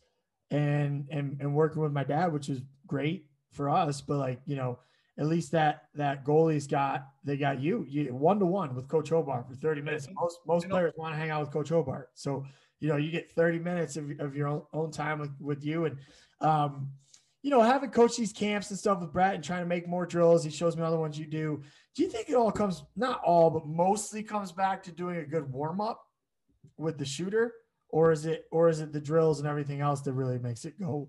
and and and working with my dad, which is great for us. But like you know, at least that that goalie's got they got you, you one to one with Coach Hobart for thirty minutes. Most most players want to hang out with Coach Hobart, so you know you get thirty minutes of, of your own, own time with, with you and um, you know, having coached these camps and stuff with Brett and trying to make more drills, he shows me other ones you do. Do you think it all comes, not all, but mostly comes back to doing a good warm up with the shooter, or is it, or is it the drills and everything else that really makes it go?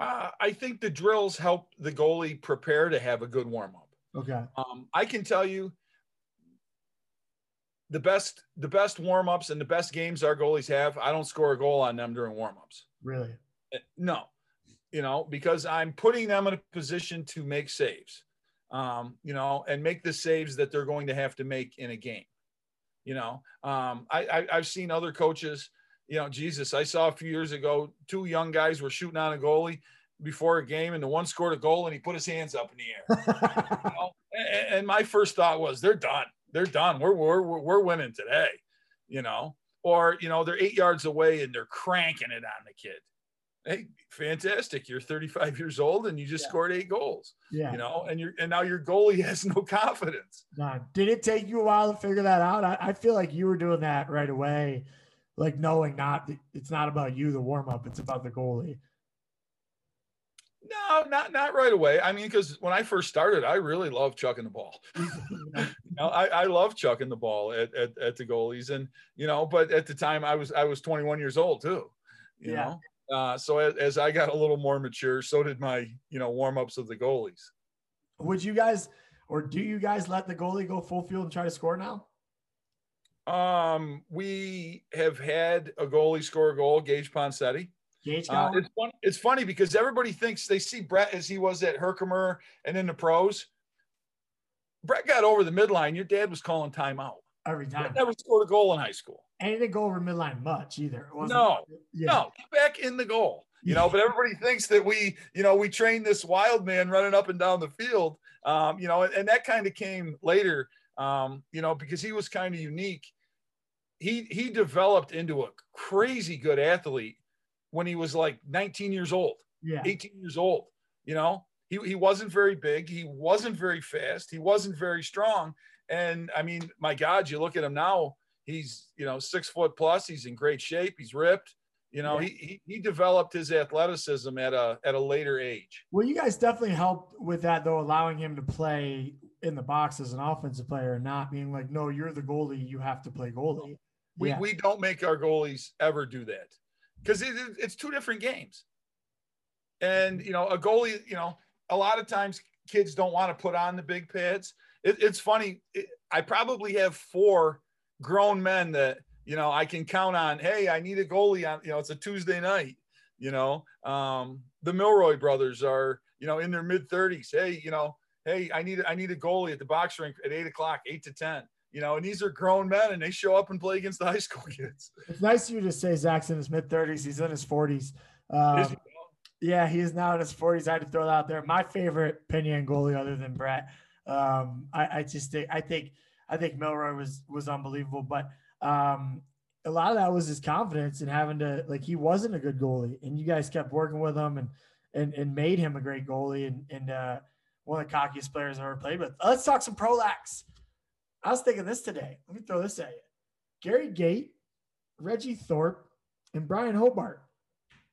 Uh, I think the drills help the goalie prepare to have a good warm up. Okay. Um, I can tell you the best, the best warm ups and the best games our goalies have. I don't score a goal on them during warm ups. Really? No, you know, because I'm putting them in a position to make saves, um, you know, and make the saves that they're going to have to make in a game. You know, um, I, I, have seen other coaches, you know, Jesus, I saw a few years ago, two young guys were shooting on a goalie before a game, and the one scored a goal and he put his hands up in the air. you know? and, and, my first thought was, they're done. They're done. We're, we're, we're winning today, you know, or, you know, they're eight yards away and they're cranking it on the kid hey, fantastic. You're 35 years old and you just yeah. scored eight goals. Yeah. You know, and you're and now your goalie has no confidence. Nah, Did it take you a while to figure that out? I, I feel like you were doing that right away, like knowing not it's not about you, the warm up, it's about the goalie. No, not not right away. I mean, because when I first started, I really loved chucking the ball. you know, I, I love chucking the ball at, at, at the goalies, and you know, but at the time I was I was 21 years old too. You yeah. know, uh, so as, as, I got a little more mature, so did my, you know, warm ups of the goalies. Would you guys, or do you guys let the goalie go full field and try to score now? Um, we have had a goalie score a goal, Gage Ponsetti. Uh, it's funny. It's funny because everybody thinks they see Brett as he was at Herkimer and in the pros. Brett got over the midline. Your dad was calling timeout every time. Brett never scored a goal in high school and he didn't go over midline much either. no, yeah. no, get back in the goal. You know, but everybody thinks that we, you know, we trained this wild man running up and down the field. Um, you know, and, and that kind of came later. Um, you know, because he was kind of unique. He he developed into a crazy good athlete when he was like 19 years old, yeah, 18 years old. You know, he he wasn't very big, he wasn't very fast, he wasn't very strong. And I mean, my God, you look at him now He's, you know, six foot plus. He's in great shape. He's ripped. You know, yeah. he, he, he developed his athleticism at a at a later age. Well, you guys definitely helped with that though, allowing him to play in the box as an offensive player, and not being like, no, you're the goalie, you have to play goalie. We yeah. we don't make our goalies ever do that because it, it's two different games. And you know, a goalie, you know, a lot of times kids don't want to put on the big pads. It, it's funny. It, I probably have four grown men that you know I can count on. Hey, I need a goalie on. You know, it's a Tuesday night. You know, um, the Milroy brothers are you know in their mid thirties. Hey, you know, hey, I need I need a goalie at the box rink at eight o'clock, eight to ten. You know, and these are grown men, and they show up and play against the high school kids. It's nice of you to say Zach's in his mid thirties. He's in his forties. Um, yeah, he is now in his 40s. I had to throw that out there. My favorite Penn Yan goalie, other than Brett. Um, I, I, just think I think I think Milroy was was unbelievable, but um, a lot of that was his confidence in having to like he wasn't a good goalie, and you guys kept working with him and and and made him a great goalie and and uh, one of the cockiest players I've ever played with. Let's talk some prolax. I was thinking this today. Let me throw this at you: Gary Gait, Regy Thorpe, and Brian Hobart.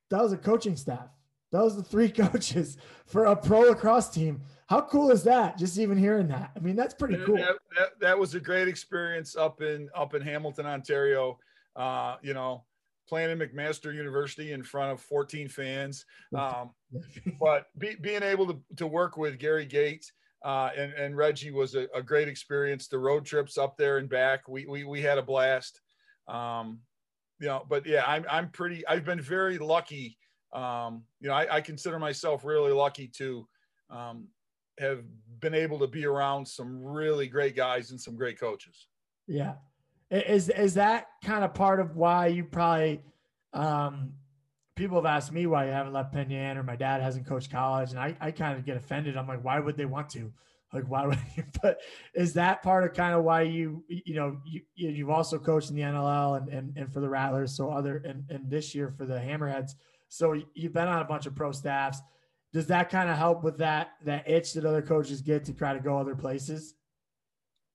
That was a coaching staff. That was the three coaches for a pro lacrosse team how cool is that? Just even hearing that. I mean, that's pretty cool. That, that, that was a great experience up in up in Hamilton, Ontario. Uh, you know, playing in McMaster University in front of 14 fans. Um, but be, being able to, to work with Gary Gates uh, and, and Reggie was a, a, great experience. The road trips up there and back, we, we, we had a blast. Um, you know, but yeah, I'm, I'm pretty, I've been very lucky. Um, you know, I, I consider myself really lucky to, um, have been able to be around some really great guys and some great coaches. Yeah. Is is that kind of part of why you probably um, people have asked me why you haven't left Penn Yan or my dad hasn't coached college and I, I kind of get offended. I'm like, why would they want to? Like, why would you? But is that part of kind of why you, you know, you, you've also coached in the NLL and, and, and for the Rattlers. So other, and, and this year for the Hammerheads. So you've been on a bunch of pro staffs does that kind of help with that that itch that other coaches get to try to go other places?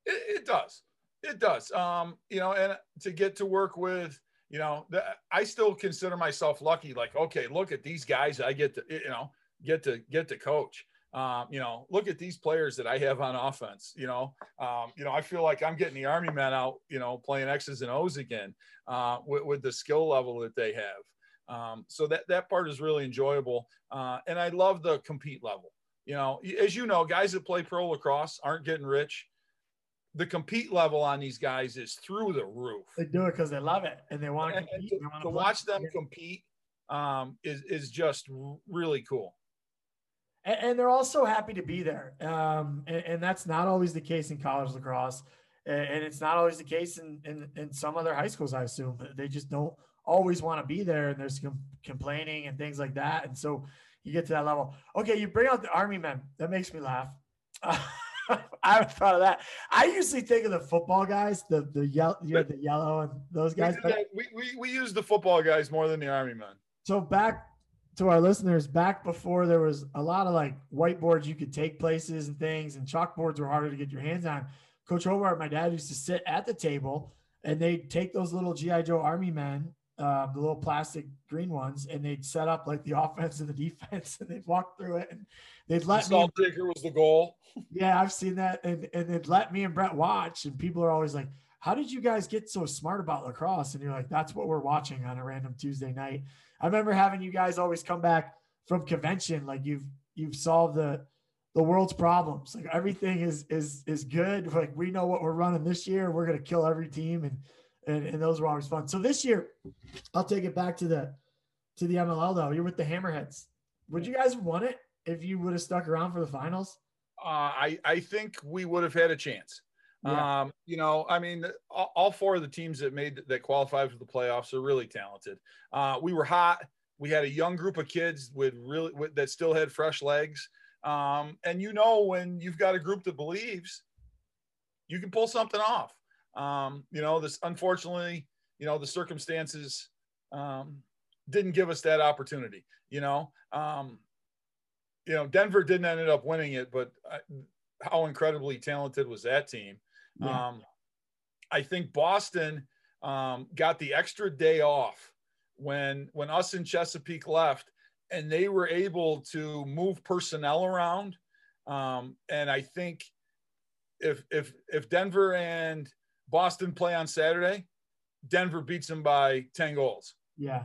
It, it does. It does. Um, you know, and to get to work with, you know, the, I still consider myself lucky. Like, okay, look at these guys. I get to, you know, get to get to coach. Um, you know, look at these players that I have on offense. You know, um, you know, I feel like I'm getting the army men out. You know, playing X's and O's again uh, with, with the skill level that they have. Um, so that that part is really enjoyable, uh, and I love the compete level. You know, as you know, guys that play pro lacrosse aren't getting rich. The compete level on these guys is through the roof. They do it because they love it and they want to compete. to, to watch them compete um, is is just really cool. And, and, they're also happy to be there, um, and, and, that's not always the case in college lacrosse, and, it's not always the case in, in in some other high schools. I assume they just don't always want to be there and there's com- complaining and things like that. And so you get to that level. Okay, you bring out the army men. That makes me laugh. I haven't thought of that. I usually think of the football guys, the the yellow, you know, the yellow and those guys. We, we, we, we use the football guys more than the army men. So back to our listeners, back before there was a lot of like whiteboards you could take places and things, and chalkboards were harder to get your hands on. Coach Hobart, my dad used to sit at the table and they'd take those little GI Joe Army men, um, the little plastic green ones, and they'd set up like the offense and the defense, and they'd walk through it, and they'd let the salt me. was the goal. Yeah, I've seen that, and and they'd let me and Brett watch, and people are always like, "How did you guys get so smart about lacrosse?" And you're like, "That's what we're watching on a random Tuesday night." I remember having you guys always come back from convention like you've you've solved the the world's problems. Like everything is is is good. Like we know what we're running this year. We're gonna kill every team, and and and those were always fun. So this year, I'll take it back to the to the MLL though. You're with the Hammerheads. Would you guys have won it if you would have stuck around for the finals? Uh, I I think we would have had a chance. Yeah. Um, you know, I mean, all, all four of the teams that made that qualified for the playoffs are really talented. Uh, we were hot. We had a young group of kids with really with, that still had fresh legs. Um, and you know, when you've got a group that believes, you can pull something off. Um, you know, this unfortunately, you know, the circumstances um, didn't give us that opportunity. You know, um, you know, Denver didn't end up winning it, but I, how incredibly talented was that team? Yeah. Um, I think Boston um, got the extra day off when when us in Chesapeake left, and they were able to move personnel around. Um, and I think if if if Denver and Boston play on Saturday, Denver beats them by ten goals. Yeah.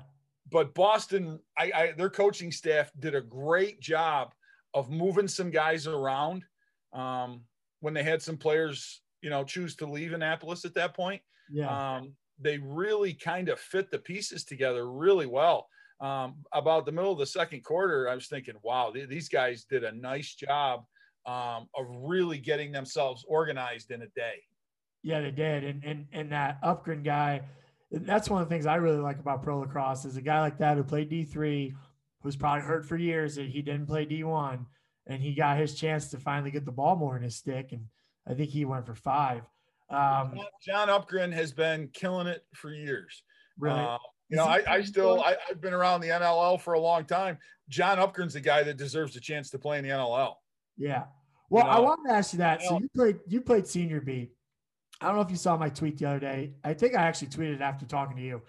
But Boston, I, I their coaching staff did a great job of moving some guys around um, when they had some players, you know, choose to leave Annapolis at that point. Yeah. Um, they really kind of fit the pieces together really well. Um, about the middle of the second quarter, I was thinking, wow, th- these guys did a nice job um, of really getting themselves organized in a day. Yeah, they did. And and and that Upgren guy, that's one of the things I really like about pro lacrosse is a guy like that who played D three, who's probably hurt for years that he didn't play D one, and he got his chance to finally get the ball more in his stick, and I think he went for five. Um, John Upgren has been killing it for years. really, Uh, you know, I, I still I, I've been around the NLL for a long time. John Upgren's the guy that deserves a chance to play in the NLL. yeah. Well, I know, wanted to ask you that. So you played you played senior B. I don't know if you saw my tweet the other day. I think I actually tweeted after talking to you.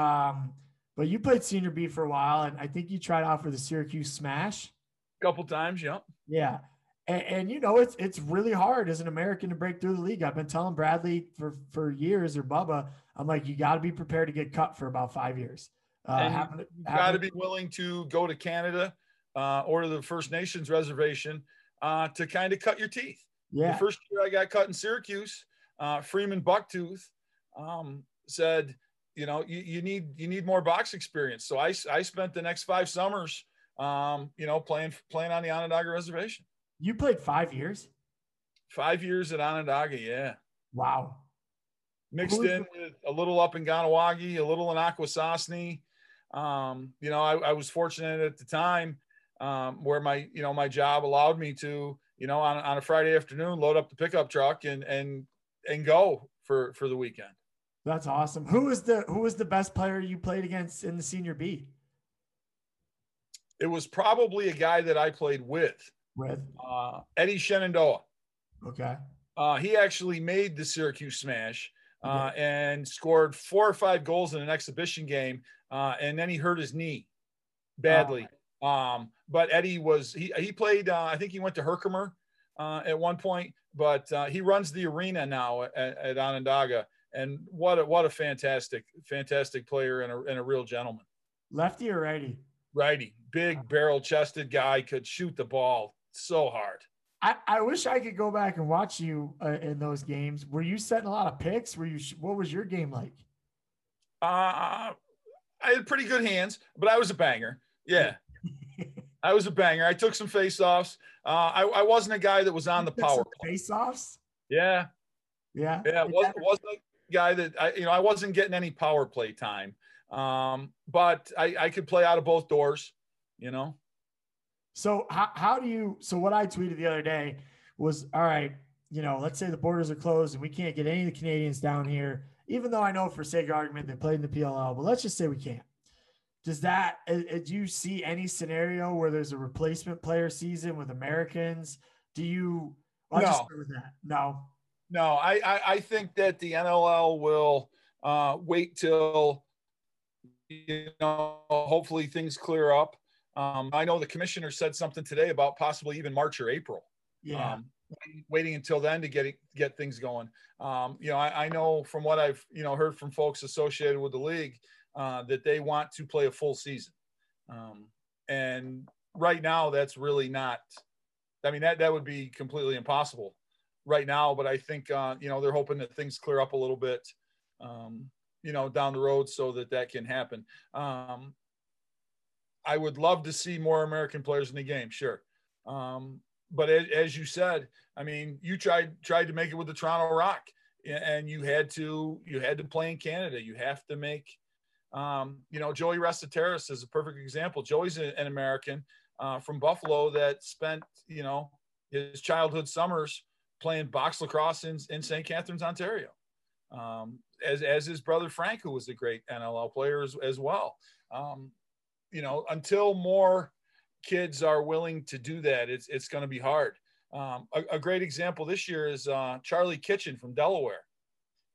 Um, but you played senior B for a while, and I think you tried out for the Syracuse Smash. A couple times, yeah. Yeah. And, and you know, it's it's really hard as an American to break through the league. I've been telling Bradley for for years or Bubba, I'm like, you got to be prepared to get cut for about five years. Uh, And You happen- got to be willing to go to Canada uh, or to the First Nations reservation uh, to kind of cut your teeth. yeah, The first year I got cut in Syracuse, uh, Freeman Bucktooth um, said, you know, you, you need you need more box experience. So I, I spent the next five summers, um, you know, playing playing on the Onondaga Reservation. you played five years. Five years at Onondaga, yeah. Wow. Mixed Who is in with a little up in Kahnawake, a little in Akwesasne. Um, you know, I, I was fortunate at the time um, where my, you know, my job allowed me to, you know, on, on a Friday afternoon, load up the pickup truck and and and go for for the weekend. That's awesome. Who was the who was the best player you played against in the senior B? It was probably a guy that I played with, With uh, Eddie Shenandoah. okay, Uh, he actually made the Syracuse Smash uh, and scored four or five goals in an exhibition game, uh, and then he hurt his knee badly. Um, but Eddie was he he played. Uh, I think he went to Herkimer uh, at one point, but uh, he runs the arena now at, at Onondaga. And what a, what a fantastic fantastic player and a, and a real gentleman. lefty or righty? Righty, big barrel chested guy, could shoot the ball so hard. I, I wish I could go back and watch you uh, in those games. Were you setting a lot of picks? Were you? What was your game like? Uh, I had pretty good hands, but I was a banger. Yeah, I was a banger. I took some face offs. Uh, I, I wasn't a guy that was on the power play. face offs. Yeah, Yeah, yeah, wasn't, wasn't a guy that I, you know, I wasn't getting any power play time. Um, but I, I could play out of both doors, you know. So how, how do you? So what I tweeted the other day was, all right, you know, let's say the borders are closed and we can't get any of the Canadians down here, even though I know for sake of argument they played in the PLL, but let's just say we can't. Does that uh, uh, do you see any scenario where there's a replacement player season with Americans? Do you? I'll no. No. No, I, I, I think that the NLL will uh, wait till you know hopefully things clear up. Um, I know the commissioner said something today about possibly even March or April. Yeah. Um, waiting until then to get get things going. Um, you know, I, I, know from what I've you know heard from folks associated with the league uh, that they want to play a full season, um, and right now that's really not. I mean that that would be completely impossible right now. But I think uh, you know they're hoping that things clear up a little bit, um, you know, down the road so that that can happen. Um, I would love to see more American players in the game, sure. Um, but as, as, you said, I mean, you tried tried to make it with the Toronto Rock, and you had to you had to play in Canada. You have to make, um, you know, Joey Resetarits is a perfect example. Joey's an, an American uh, from Buffalo that spent you know his childhood summers playing box lacrosse in, in St. Catharines, Ontario. Um, as, as his brother Frank, who was a great NLL player as, as well. Um, you know, until more kids are willing to do that, it's, it's going to be hard. Um, a, a, great example this year is uh, Charlie Kitchen from Delaware.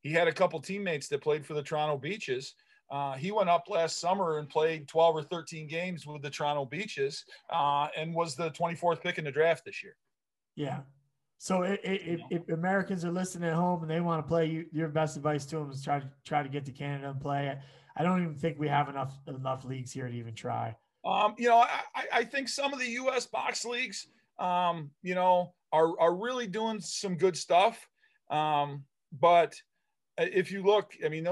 He had a couple teammates that played for the Toronto Beaches. Uh, he went up last summer and played 12 or 13 games with the Toronto Beaches uh, and was the 24th pick in the draft this year. Yeah. So if, if, Americans are listening at home and they want to play, you, your best advice to them is try to try to get to Canada and play. I don't even think we have enough enough leagues here to even try. Um, you know, I, I think some of the U.S. box leagues, um, you know, are are really doing some good stuff. Um, but if you look, I mean,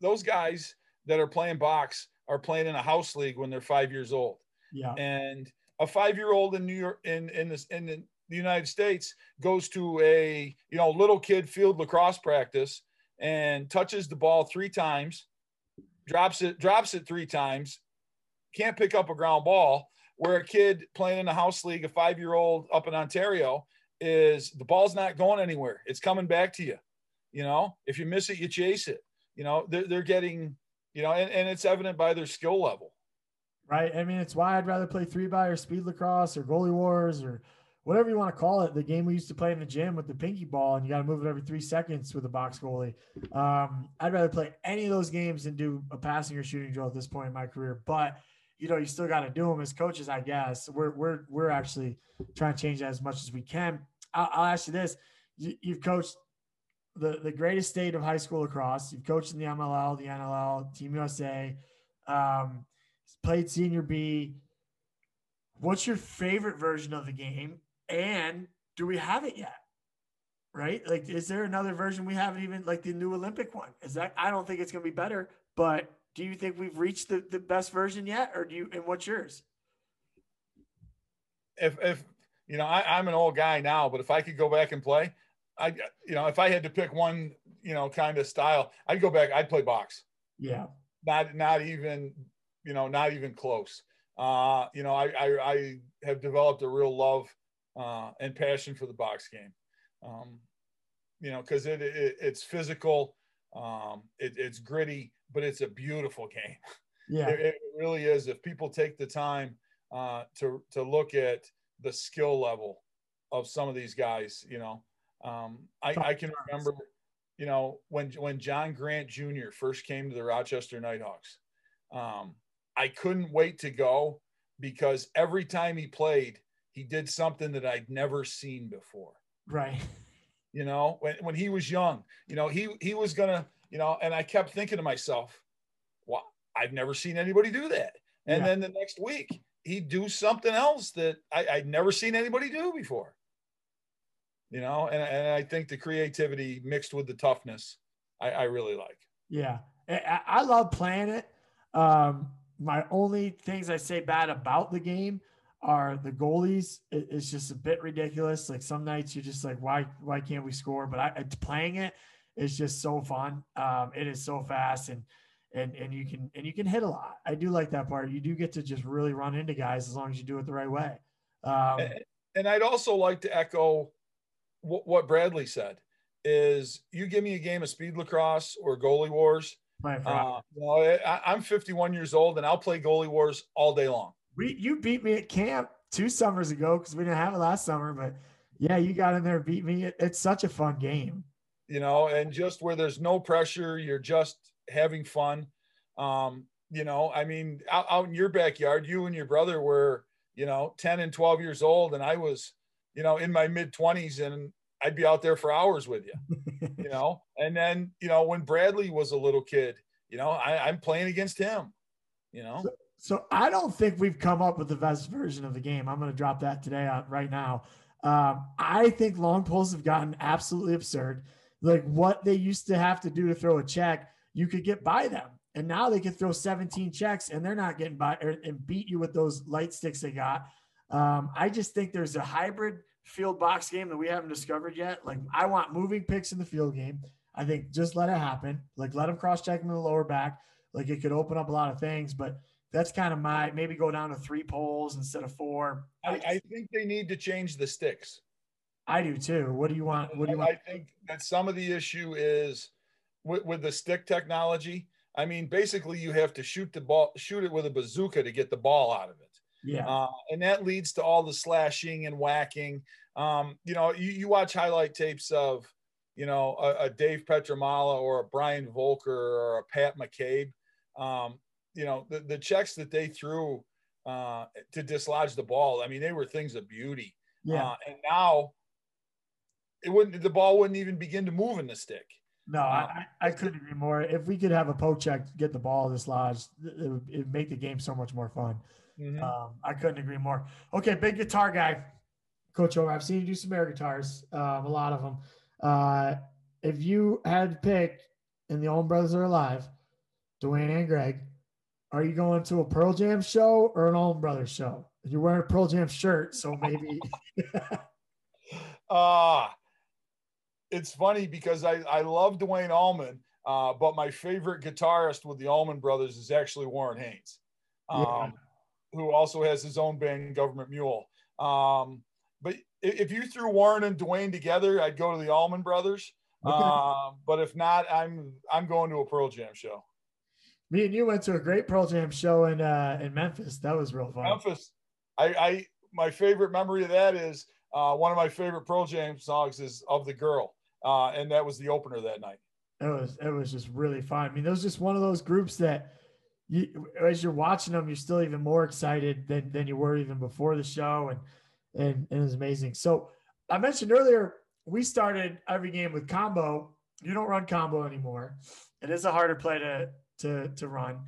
those, guys that are playing box are playing in a house league when they're five years old. Yeah. And a five year old in New York in in this in the the United States goes to a you know little kid field lacrosse practice and touches the ball three times, drops it drops it three times, can't pick up a ground ball. Where a kid playing in a house league, a five year old up in Ontario, is the ball's not going anywhere. It's coming back to you. You know, if you miss it, you chase it. You know, they're, they're getting, you know, and, and it's evident by their skill level. Right. I mean, it's why I'd rather play three by or speed lacrosse or goalie wars or whatever you want to call it, the game we used to play in the gym with the pinky ball, and you got to move it every three seconds with a box goalie. Um, I'd rather play any of those games than do a passing or shooting drill at this point in my career. But you know, you still got to do them as coaches, I guess. We're we're we're actually trying to change that as much as we can. I'll, I'll ask you this: you, you've coached the the greatest state of high school lacrosse. You've coached in the MLL, the NLL, Team USA, um, played Senior B. What's your favorite version of the game? And do we have it yet? Right? Like, is there another version we haven't even like the new Olympic one? Is that I don't think it's gonna be better, but do you think we've reached the, the best version yet? Or do you and what's yours? If if you know, I, I'm an old guy now, but if I could go back and play, I you know, if I had to pick one, you know, kind of style, I'd go back, I'd play box. Yeah. Not not even, you know, not even close. Uh, you know, I, I, I have developed a real love uh, and passion for the box game. Um, you know, because it, it, it's physical, um, it, it's gritty, but it's a beautiful game. Yeah, it, it really is. If people take the time uh, to to look at the skill level of some of these guys, you know, um, I, I can remember, you know, when when John Grant Jr. first came to the Rochester Knighthawks, um, I couldn't wait to go because every time he played, he did something that I'd never seen before. Right. You know, when, when he was young, you know, he he was gonna, you know, and I kept thinking to myself, well, I've never seen anybody do that. And yeah. then the next week he'd do something else that I, I'd never seen anybody do before. You know, and, and I think the creativity mixed with the toughness, I, I really like. Yeah. I, I love playing it. Um, my only things I say bad about the game are the goalies. It, it's just a bit ridiculous. Like some nights you're just like, why why can't we score? But I, playing it is just so fun. Um, it is so fast and and and you can and you can hit a lot. I do like that part. You do get to just really run into guys as long as you do it the right way. Um, and, and I'd also like to echo what, what Bradley said is you give me a game of speed lacrosse or goalie wars Uh, you know, I, I'm 51 years old and I'll play goalie wars all day long. We you beat me at camp two summers ago because we didn't have it last summer, but yeah, you got in there beat me. It, it's such a fun game. You know, and just where there's no pressure, you're just having fun. Um, you know, I mean, out, out in your backyard, you and your brother were, you know, 10 and 12 years old, and I was, you know, in my mid 20s, and I'd be out there for hours with you, you know. And then, you know, when Bradley was a little kid, you know, I, am playing against him, you know. So, so, I don't think we've come up with the best version of the game. I'm going to drop that today out right now. Um, I think long poles have gotten absolutely absurd. Like what they used to have to do to throw a check, you could get by them. And now they can throw 17 checks and they're not getting by or, and beat you with those light sticks they got. Um, I just think there's a hybrid field box game that we haven't discovered yet. Like I want moving picks in the field game. I think just let it happen. Like let them cross check in the lower back. Like it could open up a lot of things, but that's kind of my maybe go down to three poles instead of four. I, I think they need to change the sticks. I do too. What do you want? What do you want? I think that some of the issue is with, with the stick technology. I mean, basically, you have to shoot the ball, shoot it with a bazooka to get the ball out of it. Yeah. Uh, and that leads to all the slashing and whacking. Um, you know, you, you watch highlight tapes of, you know, a, a Dave Pietramala or a Brian Voelker or a Pat McCabe. Um, you know, the, the checks that they threw uh, to dislodge the ball, I mean, they were things of beauty. Yeah. Uh, and now it wouldn't, the ball wouldn't even begin to move in the stick. No, I, I couldn't agree more. If we could have a poke check, get the ball dislodged, it would make the game so much more fun. Mm-hmm. Um, I couldn't agree more. Okay, big guitar guy, Coach Over. I've seen you do some air guitars, um, a lot of them. Uh, if you had to pick, and the Allman Brothers are alive, Duane and Gregg, are you going to a Pearl Jam show or an Allman Brothers show? You're wearing a Pearl Jam shirt, so maybe. Ah, uh, it's funny because I I love Duane Allman, uh, but my favorite guitarist with the Allman Brothers is actually Warren Haynes. Um, yeah who also has his own band, Government Mule. Um, but if you threw Warren and Duane together, I'd go to the Allman Brothers. Okay. Uh, but if not, I'm I'm going to a Pearl Jam show. Me and you went to a great Pearl Jam show in uh, in Memphis. That was real fun. Memphis, I, I my favorite memory of that is uh, one of my favorite Pearl Jam songs is "Of the Girl," uh, and that was the opener that night. It was it was just really fun. I mean, it was just one of those groups that you, as you're watching them, you're still even more excited than, than you were even before the show. And, and, and it was amazing. So I mentioned earlier, we started every game with combo. You don't run combo anymore. It is a harder play to, to, to run.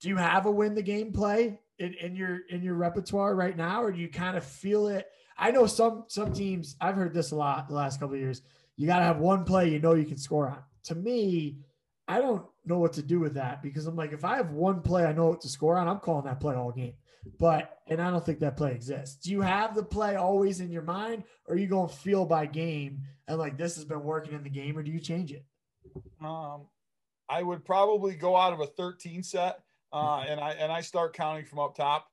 Do you have a win the game play in, in your, in your repertoire right now? Or do you kind of feel it? I know some, some teams, I've heard this a lot the last couple of years. You got to have one play, you know, you can score on. To me, I don't know what to do with that because I'm like, if I have one play I know what to score on, I'm calling that play all game. But and I don't think that play exists. Do you have the play always in your mind, or are you going to feel by game and like this has been working in the game, or do you change it? Um, I would probably go out of a 13 set, uh, and I and I start counting from up top.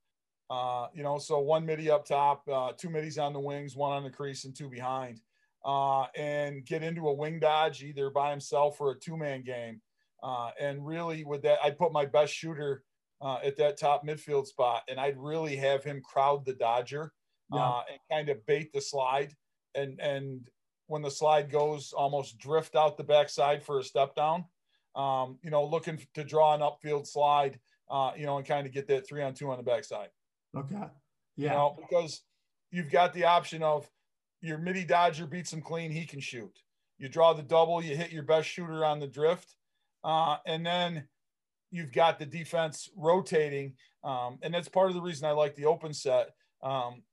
Uh, you know, so one middie up top, uh, two middies on the wings, one on the crease, and two behind, uh, and get into a wing dodge either by himself or a two man game uh, and really, with that, I'd put my best shooter uh, at that top midfield spot, and I'd really have him crowd the Dodger yeah. uh, and kind of bait the slide. And and when the slide goes, almost drift out the backside for a step down. Um, you know, looking to draw an upfield slide. Uh, you know, and kind of get that three on two on the backside. Okay. Yeah. You know, because you've got the option of your middie Dodger beats him clean, he can shoot. You draw the double, you hit your best shooter on the drift uh, and then you've got the defense rotating. Um, and that's part of the reason I like the open set. Um,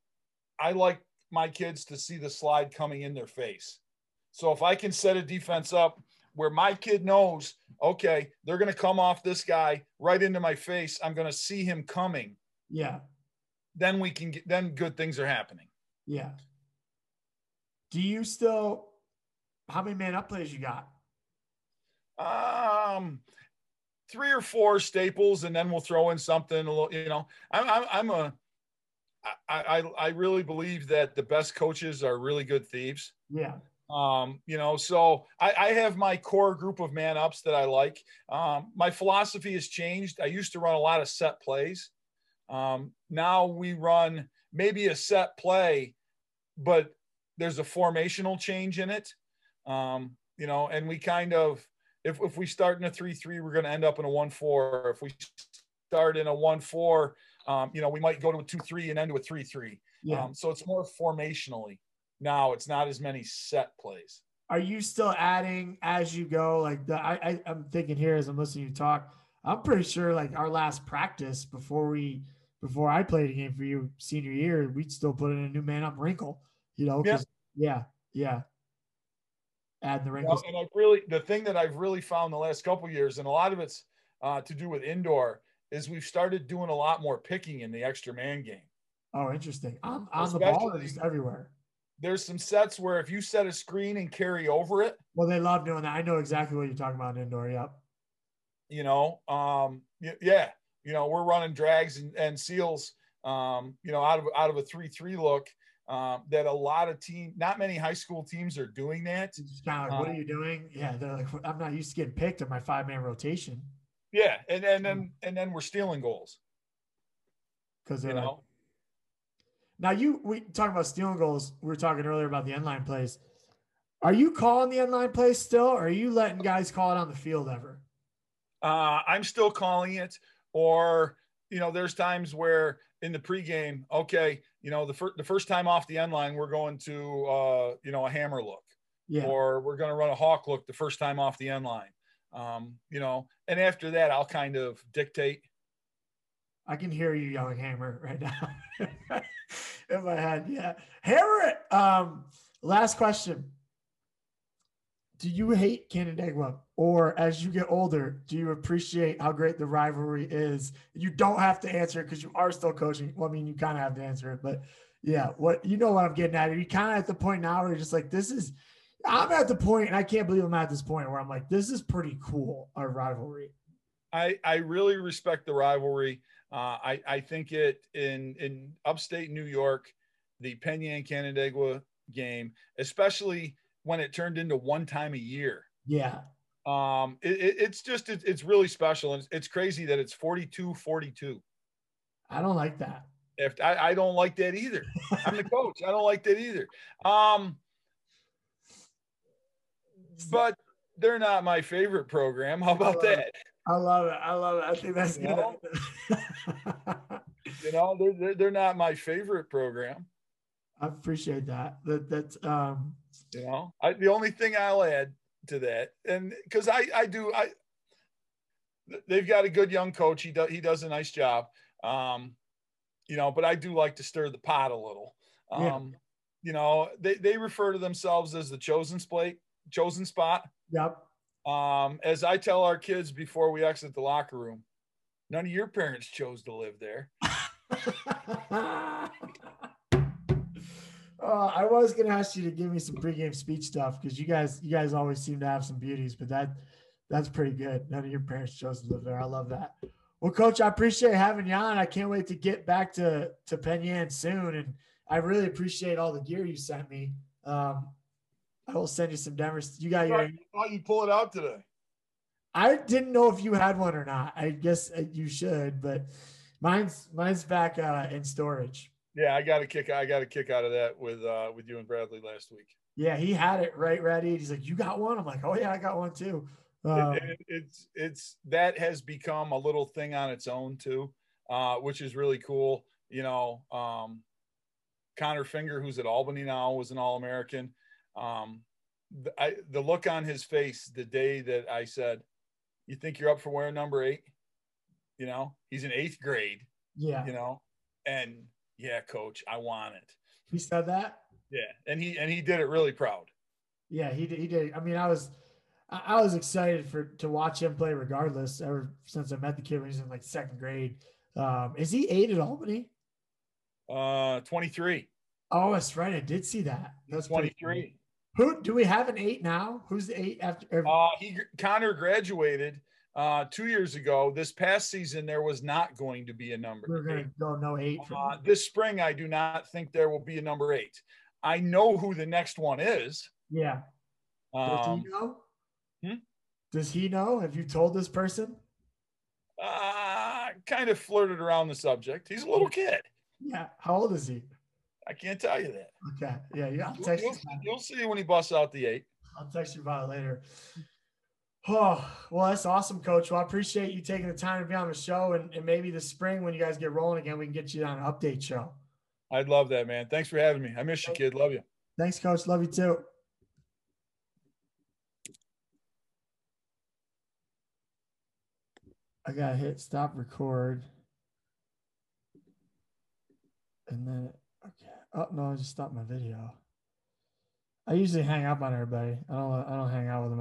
I like my kids to see the slide coming in their face. So if I can set a defense up where my kid knows, okay, they're going to come off this guy right into my face, I'm going to see him coming. Yeah. Then we can get, then good things are happening. Yeah. Do you still, how many man up plays you got? Um, three or four staples, and then we'll throw in something. A little, you know, I'm I'm, I'm a I, I I really believe that the best coaches are really good thieves. Yeah. Um, you know, so I, I, have my core group of man ups that I like. Um, my philosophy has changed. I used to run a lot of set plays. Um, now we run maybe a set play, but there's a formational change in it. Um, you know, and we kind of, if, if we start in a 3 3, we're going to end up in a 1 4. If we start in a 1 4, um, you know, we might go to a 2 3 and end to a 3 3. Yeah. Um, so it's more formationally now. It's not as many set plays. Are you still adding as you go? Like the, I, I I'm thinking here as I'm listening to you talk. I'm pretty sure like our last practice before we before I played a game for you senior year, we'd still put in a new man up wrinkle. You know, yeah, yeah, yeah. Add the wrinkles. and I've really the thing that I've really found the last couple years, and a lot of it's uh, to do with indoor, is we've started doing a lot more picking in the extra man game. Oh, interesting. On, on the ball or just everywhere? There's some sets where if you set a screen and carry over it. Well, they love doing that. I know exactly what you're talking about indoor. Yep. You know, um, yeah, you know, we're running drags and, and seals, um, you know, out of out of a three-three look. Um, that a lot of team, not many high school teams are doing that. Kind of like, what are you doing? Yeah, they're like, I'm not used to getting picked in my five-man rotation. Yeah, and and then and then we're stealing goals because you know now you we talking about stealing goals. We were talking earlier about the end line plays. Are you calling the end line plays still, or are you letting guys call it on the field ever? Uh, I'm still calling it, or you know, there's times where in the pregame, okay, you know, the first the first time off the end line, we're going to uh, you know a hammer look, yeah. or we're going to run a hawk look the first time off the end line. Um, you know, and after that, I'll kind of dictate I can hear you yelling hammer right now in my head. Yeah. Hammer it. Um, last question. Do you hate Canandaigua? Or as you get older, do you appreciate how great the rivalry is? You don't have to answer because you are still coaching. Well, I mean, you kind of have to answer it, but yeah, what you know what I'm getting at. You kind of at the point now where you're just like, this is I'm at the point, and I can't believe I'm at this point where I'm like, this is pretty cool, our rivalry. I, I really respect the rivalry. Uh, I, I think it in in upstate New York, the Penn Yan Canandaigua game, especially when it turned into one time a year. Yeah. Um, it, it, it's just it, it's really special, and it's, it's crazy that it's 42-42. I don't like that. If I, I don't like that either. I'm the coach. I don't like that either. Um, but they're not my favorite program. How about that? I love it. I love it. I think that's you good. Know? you know, they're, they're, they're not my favorite program. I appreciate that. That that's um you know, I, the only thing I'll add to that, and because I I do I they've got a good young coach. He does he does a nice job. Um, you know, but I do like to stir the pot a little. Um, yeah. you know, they, they refer to themselves as the chosen spot, chosen spot. Yep. Um, as I tell our kids before we exit the locker room, none of your parents chose to live there. uh, I was going to ask you to give me some pregame speech stuff because you guys, you guys always seem to have some beauties, but that that's pretty good. None of your parents chose to live there. I love that. Well, Coach, I appreciate having you on. I can't wait to get back to to Penn Yan soon, and I really appreciate all the gear you sent me. Um, I will send you some Denver. You got your. Thought you pull it out today. I didn't know if you had one or not. I guess uh, you should, but mine's mine's back uh, in storage. Yeah, I got a kick. I got a kick out of that with uh, with you and Bradley last week. Yeah, he had it right ready. He's like, "You got one?" I'm like, "Oh yeah, I got one too." Um, it, it, it's it's that has become a little thing on its own too, uh, which is really cool. You know, um, Connor Finger, who's at Albany now, was an All American. Um, the, I, the look on his face the day that I said, "You think you're up for wearing number eight? You know, he's in eighth grade. Yeah, you know, and yeah, coach, I want it. He said that. Yeah, and he and he did it really proud. Yeah, he did. He did. I mean, I was I was excited for to watch him play regardless. Ever since I met the kid when he was in like second grade. Um, is he eight at Albany? Uh, twenty three. Oh, that's right. I did see that. That's twenty three. Who do we have an eight now? Who's the eight after? Uh, he Connor graduated uh, two years ago. This past season, there was not going to be a number. We're going to go no eight. Uh, this spring, I do not think there will be a number eight. I know who the next one is. Yeah. Does Um, he know? Hmm? Does he know? Have you told this person? uh, kind of flirted around the subject. He's a little kid. Yeah. How old is he? I can't tell you that. Okay. Yeah. Yeah. I'll You'll, text you. you'll- you'll see when he busts out the eight. I'll text you about it later. Oh, well, that's awesome, coach. Well, I appreciate you taking the time to be on the show. And, and maybe this spring, when you guys get rolling again, we can get you on an update show. I'd love that, man. Thanks for having me. I miss you, kid. Love you. Thanks, coach. Love you too. I got to hit stop record. And then, okay. Oh, no, I just stopped my video. I usually hang up on everybody. I don't, I don't hang out with them.